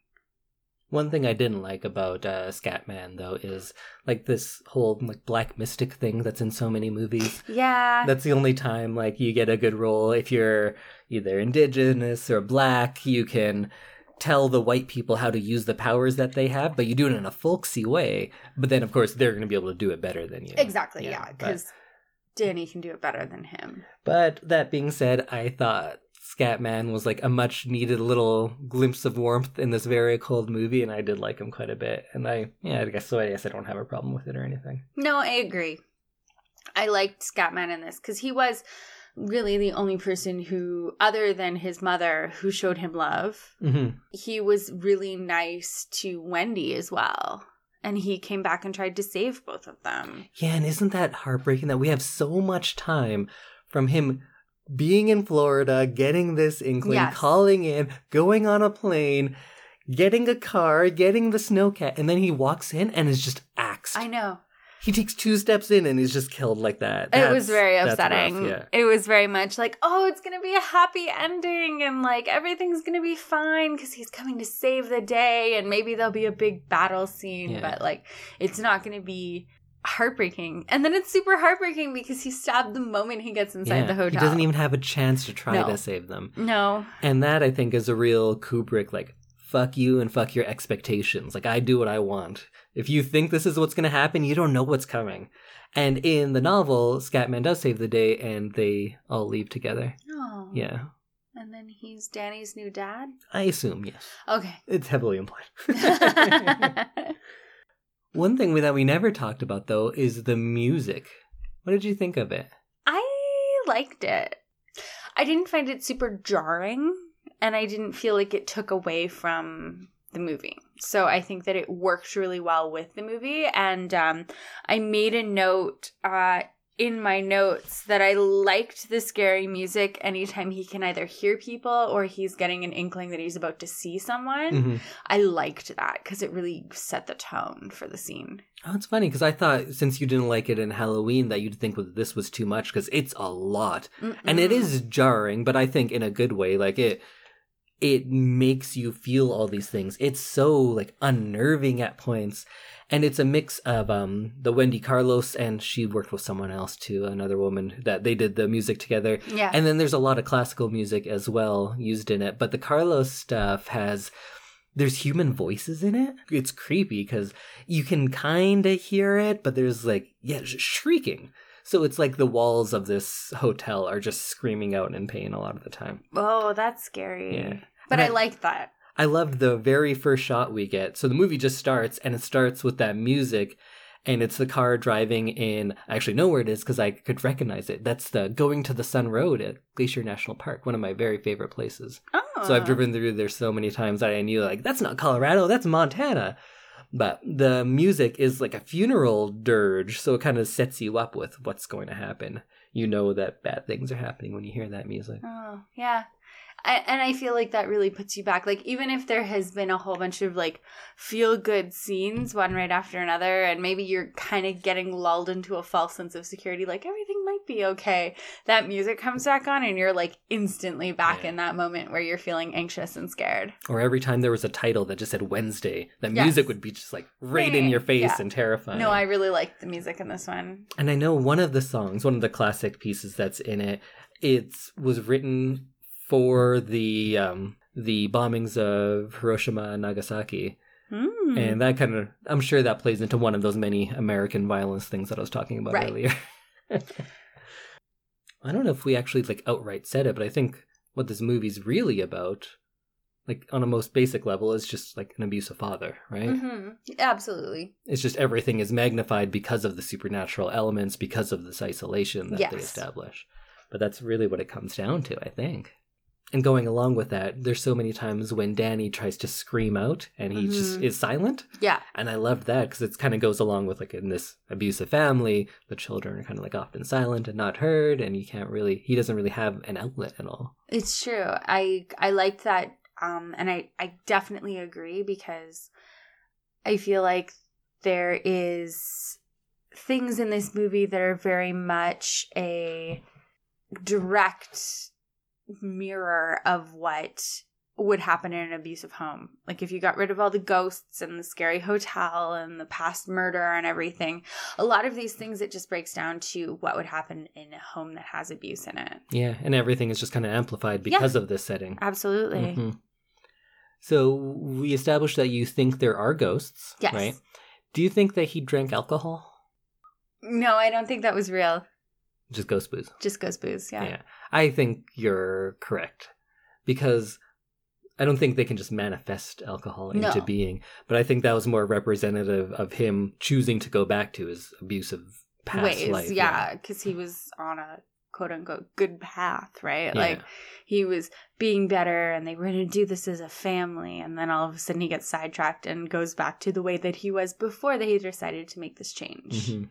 One thing I didn't like about uh, Scatman though is like this whole like black mystic thing that's in so many movies. Yeah, That's the only time like you get a good role if you're either indigenous or black. You can tell the white people how to use the powers that they have, but you do it in a folksy way. But then, of course, they're going to be able to do it better than you. exactly. Yeah, Yeah, because Danny can do it better than him. But that being said, I thought Scatman was like a much needed little glimpse of warmth in this very cold movie, and I did like him quite a bit. And I, yeah, I guess so. I guess I don't have a problem with it or anything. No, I agree. I liked Scatman in this because he was really the only person who, other than his mother, who showed him love. hmm He was really nice to Wendy as well. And he came back and tried to save both of them. Yeah, and isn't that heartbreaking that we have so much time from him being in Florida, getting this inkling, Yes. calling in, going on a plane, getting a car, getting the snowcat, and then he walks in and is just axed. I know. He takes two steps in and he's just killed like that. it was very that's rough, upsetting. yeah. It was very much like, oh, it's going to be a happy ending and like everything's going to be fine because he's coming to save the day and maybe there'll be a big battle scene, Yeah. but like it's not going to be heartbreaking. And then it's super heartbreaking because he's stabbed the moment he gets inside Yeah, the hotel. He doesn't even have a chance to try No. to save them. No. And that I think is a real Kubrick like fuck you and fuck your expectations. Like I do what I want. If you think this is what's going to happen, you don't know what's coming. And in the novel, Scatman does save the day and they all leave together. Oh. Yeah. And then he's Danny's new dad? I assume, yes. Okay. It's heavily implied. [laughs] [laughs] [laughs] One thing that we never talked about though is the music. What did you think of it? I liked it. I didn't find it super jarring, and I didn't feel like it took away from the movie. So I think that it worked really well with the movie. And um, I made a note uh, in my notes that I liked the scary music anytime he can either hear people or he's getting an inkling that he's about to see someone. Mhm. I liked that because it really set the tone for the scene. Oh, it's funny because I thought since you didn't like it in Halloween that you'd think that this was too much because it's a lot. and it Mm-mm. is jarring but i think in a good way like it it makes you feel all these things it's so like unnerving at points and it's a mix of um the wendy carlos and she worked with someone else too another woman that they did the music together Yeah. and then there's a lot of classical music as well used in it but the carlos stuff has there's human voices in it it's creepy because you can kind of hear it but there's like yeah sh- shrieking so it's like the walls of this hotel are just screaming out in pain a lot of the time. oh, that's scary. Yeah. But I, I- liked that. I loved the very first shot we get. So the movie just starts and it starts with that music and it's the car driving in I actually know where it is because I could recognize it. That's the Going-to-the-Sun Road at Glacier National Park, one of my very favorite places. Oh. So I've oh. driven through there so many times that I knew like that's not Colorado, that's Montana. But the music is like a funeral dirge, so it kind of sets you up with what's going to happen. You know that bad things are happening when you hear that music. Oh, yeah. I, and I feel like that really puts you back. Like even if there has been a whole bunch of like feel good scenes, one right after another, and maybe you're kind of getting lulled into a false sense of security, like everything might be okay. That music comes back on, and you're like instantly back Yeah. in that moment where you're feeling anxious and scared. Or every time there was a title that just said Wednesday, the Yes. music would be just like right in your face Yeah. and terrifying. No, I really liked the music in this one. And I know one of the songs, one of the classic pieces that's in it, it was written for the um, the bombings of Hiroshima and Nagasaki, Hmm. and that kind of I'm sure that plays into one of those many American violence things that I was talking about Right. earlier. [laughs] I don't know if we actually like outright said it, but I think what this movie's really about, like on a most basic level, is just like an abusive father, right? Mhm. Absolutely. It's just everything is magnified because of the supernatural elements, because of this isolation that they establish. But that's really what it comes down to, I think. And going along with that, there's so many times when Danny tries to scream out and he just Mhm. is silent. Yeah. And I love that because it kind of goes along with like in this abusive family, the children are kind of like often silent and not heard, and you can't really, he doesn't really have an outlet at all. It's true. I I liked that um and I I definitely agree because I feel like there is things in this movie that are very much a direct mirror of what would happen in an abusive home. Like if you got rid of all the ghosts and the scary hotel and the past murder and everything, a lot of these things it just breaks down to what would happen in a home that has abuse in it. Yeah, and everything is just kind of amplified because of this setting. Absolutely. Mhm. So we established that you think there are ghosts, Yes. right? Do you think that he drank alcohol? No, I don't think that was real. Just ghost booze. Just ghost booze. Yeah. Yeah. I think you're correct because I don't think they can just manifest alcohol into No. being, but I think that was more representative of him choosing to go back to his abusive past Ways. life. yeah, because he was on a quote unquote good path, right? Yeah. Like he was being better and they were going to do this as a family. And then all of a sudden he gets sidetracked and goes back to the way that he was before they decided to make this change. Mhm.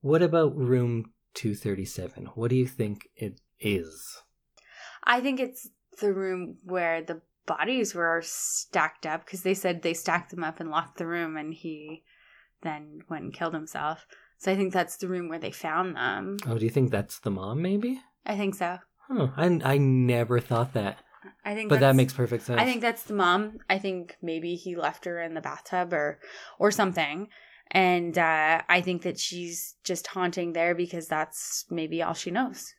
What about room 237? What do you think it is? I think it's the room where the bodies were stacked up because they said they stacked them up and locked the room and he then went and killed himself. So I think that's the room where they found them. Oh, do you think that's the mom, maybe? I think so. Huh, I, I never thought that. I think But that makes perfect sense. I think that's the mom. I think maybe he left her in the bathtub or or something. And uh, I think that she's just haunting there because that's maybe all she knows.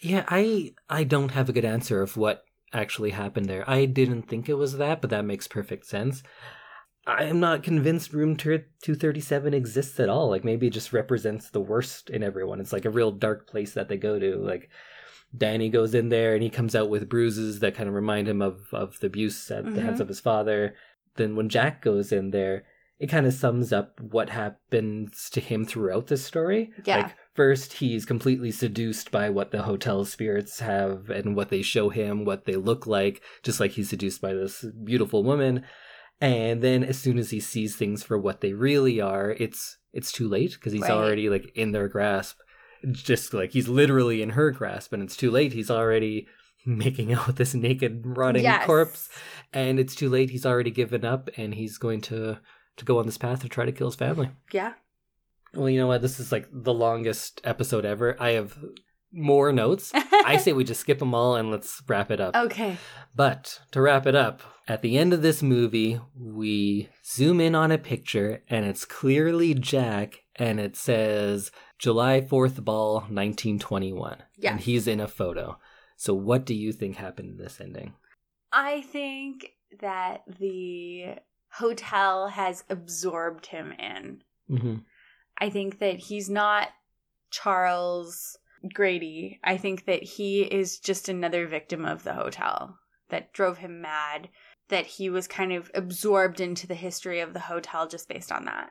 Yeah, I I don't have a good answer of what actually happened there. I didn't think it was that, but that makes perfect sense. I am not convinced room 237 exists at all. Like maybe it just represents the worst in everyone. It's like a real dark place that they go to. Like Danny goes in there and he comes out with bruises that kind of remind him of of the abuse at the hands of his father. Then when Jack goes in there, it kind of sums up what happens to him throughout this story. Yeah. Like first he's completely seduced by what the hotel spirits have and what they show him, what they look like, just like he's seduced by this beautiful woman. And then as soon as he sees things for what they really are, it's it's too late because he's Right. already like in their grasp. Just like he's literally in her grasp and it's too late. He's already [laughs] making out with this naked rotting Yes. corpse and it's too late. He's already given up and he's going to to go on this path to try to kill his family. Yeah. Well, you know what? This is like the longest episode ever. I have more notes. [laughs] I say we just skip them all and let's wrap it up. okay. But to wrap it up, at the end of this movie, we zoom in on a picture and it's clearly Jack and it says July 4th ball 1921. Yes. And he's in a photo. So what do you think happened in this ending? I think that the hotel has absorbed him in. Mm-hmm. I think that he's not Charles Grady. I think that he is just another victim of the hotel that drove him mad, that he was kind of absorbed into the history of the hotel just based on that.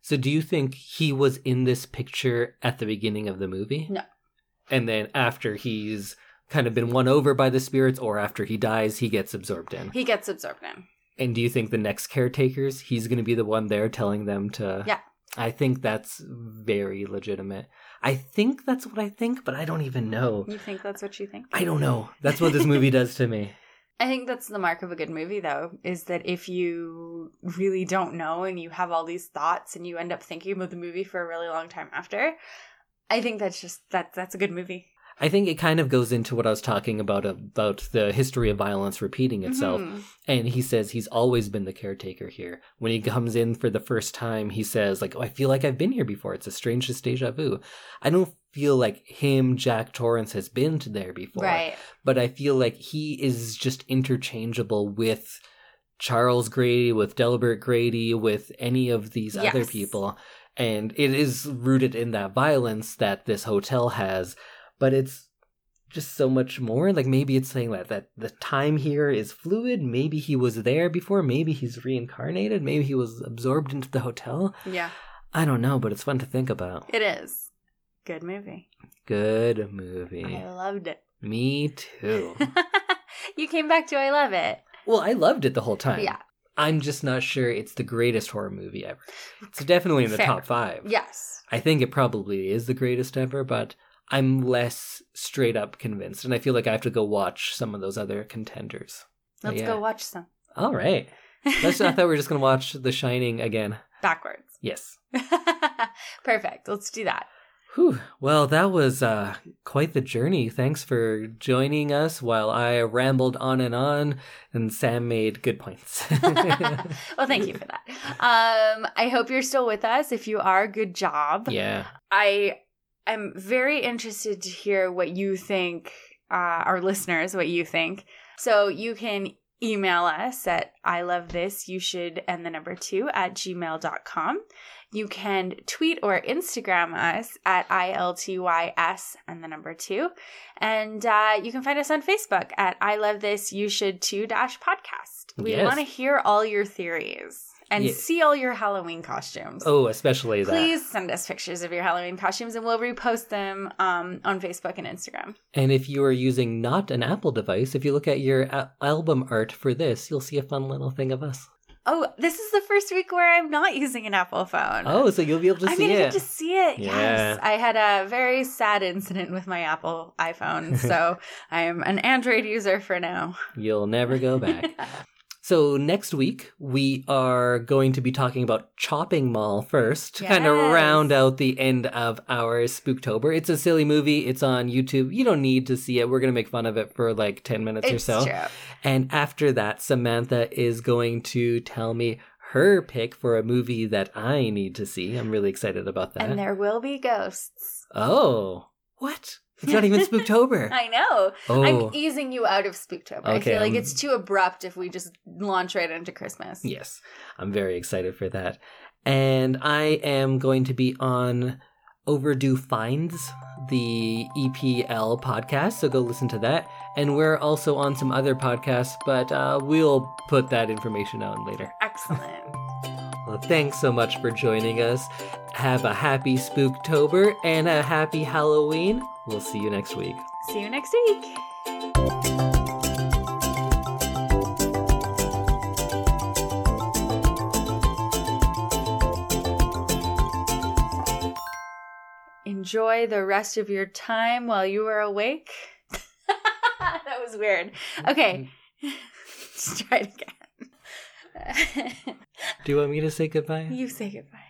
So do you think he was in this picture at the beginning of the movie? No. And then after he's kind of been won over by the spirits or after he dies, he gets absorbed in. He gets absorbed in. And do you think the next caretakers, he's going to be the one there telling them to Yeah. I think that's very legitimate. I think that's what I think, but I don't even know. You think that's what you think? I don't know. That's what this movie does to me. [laughs] I think that's the mark of a good movie, though, is that if you really don't know and you have all these thoughts and you end up thinking about the movie for a really long time after, I think that's just that that's a good movie. I think it kind of goes into what I was talking about about the history of violence repeating itself. Mhm. And he says he's always been the caretaker here. When he comes in for the first time, he says like, "Oh, I feel like I've been here before. It's a strangest deja vu." I don't feel like him, Jack Torrance, has been to there before. Right. but I feel like he is just interchangeable with Charles Grady, with Delbert Grady, with any of these other people. And it is rooted in that violence that this hotel has, but it's just so much more. Like maybe it's saying that that the time here is fluid. Maybe he was there before. Maybe he's reincarnated. Maybe he was absorbed into the hotel. Yeah, I don't know, but it's fun to think about. it is. Good movie. Good movie. I loved it. Me too. [laughs] you came back to I love it. well, I loved it the whole time. Yeah. I'm just not sure it's the greatest horror movie ever. It's definitely in the Fair. top five. Yes. I think it probably is the greatest ever, but I'm less straight up convinced. And I feel like I have to go watch some of those other contenders. Let's yeah. go watch some. All right. Let's, I thought we were just going to watch The Shining again. [laughs] Backwards. Yes. [laughs] Perfect. Let's do that. Whew. Well, that was uh, quite the journey. Thanks for joining us while I rambled on and on, and Sam made good points. [laughs] well, thank you for that. Um, I hope you're still with us. If you are, good job. yeah. I am very interested to hear what you think, uh, our listeners, what you think. So you can email us at I love this, you should, and the number two at gmail.com. You can tweet or Instagram us at ILTYS and the number two. And uh, you can find us on Facebook at I love this, you should too dash podcast. We Yes. want to hear all your theories and Yeah. see all your Halloween costumes. Oh, especially that. Please send us pictures of your Halloween costumes and we'll repost them um, on Facebook and Instagram. And if you are using not an Apple device, if you look at your a- album art for this, you'll see a fun little thing of us. Oh, this is the first week where I'm not using an Apple phone. Oh, so you'll be able to I'm see it. get to see it. Yeah. Yes, I had a very sad incident with my Apple iPhone, so [laughs] I'm an Android user for now. You'll never go back. [laughs] So next week we are going to be talking about Chopping Mall first, to kind of round out the end of our Spooktober. It's a silly movie. It's on YouTube. You don't need to see it. We're gonna make fun of it for like ten minutes or so. true. And after that, Samantha is going to tell me her pick for a movie that I need to see. I'm really excited about that. And there will be ghosts. oh, what? It's not even Spooktober. [laughs] I know. oh, I'm easing you out of Spooktober. I feel like um, it's too abrupt if we just launch right into Christmas. Yes, I'm very excited for that. And I am going to be on Overdue Finds, the EPL podcast, so go listen to that. And we're also on some other podcasts, but uh, we'll put that information out later. [laughs] Excellent. Well, thanks so much for joining us. Have a happy Spooktober and a happy Halloween. We'll see you next week. See you next week. Enjoy the rest of your time while you are awake. [laughs] that was weird. Okay, mm-hmm. [laughs] let's try it again. Do you want me to say goodbye? you say goodbye.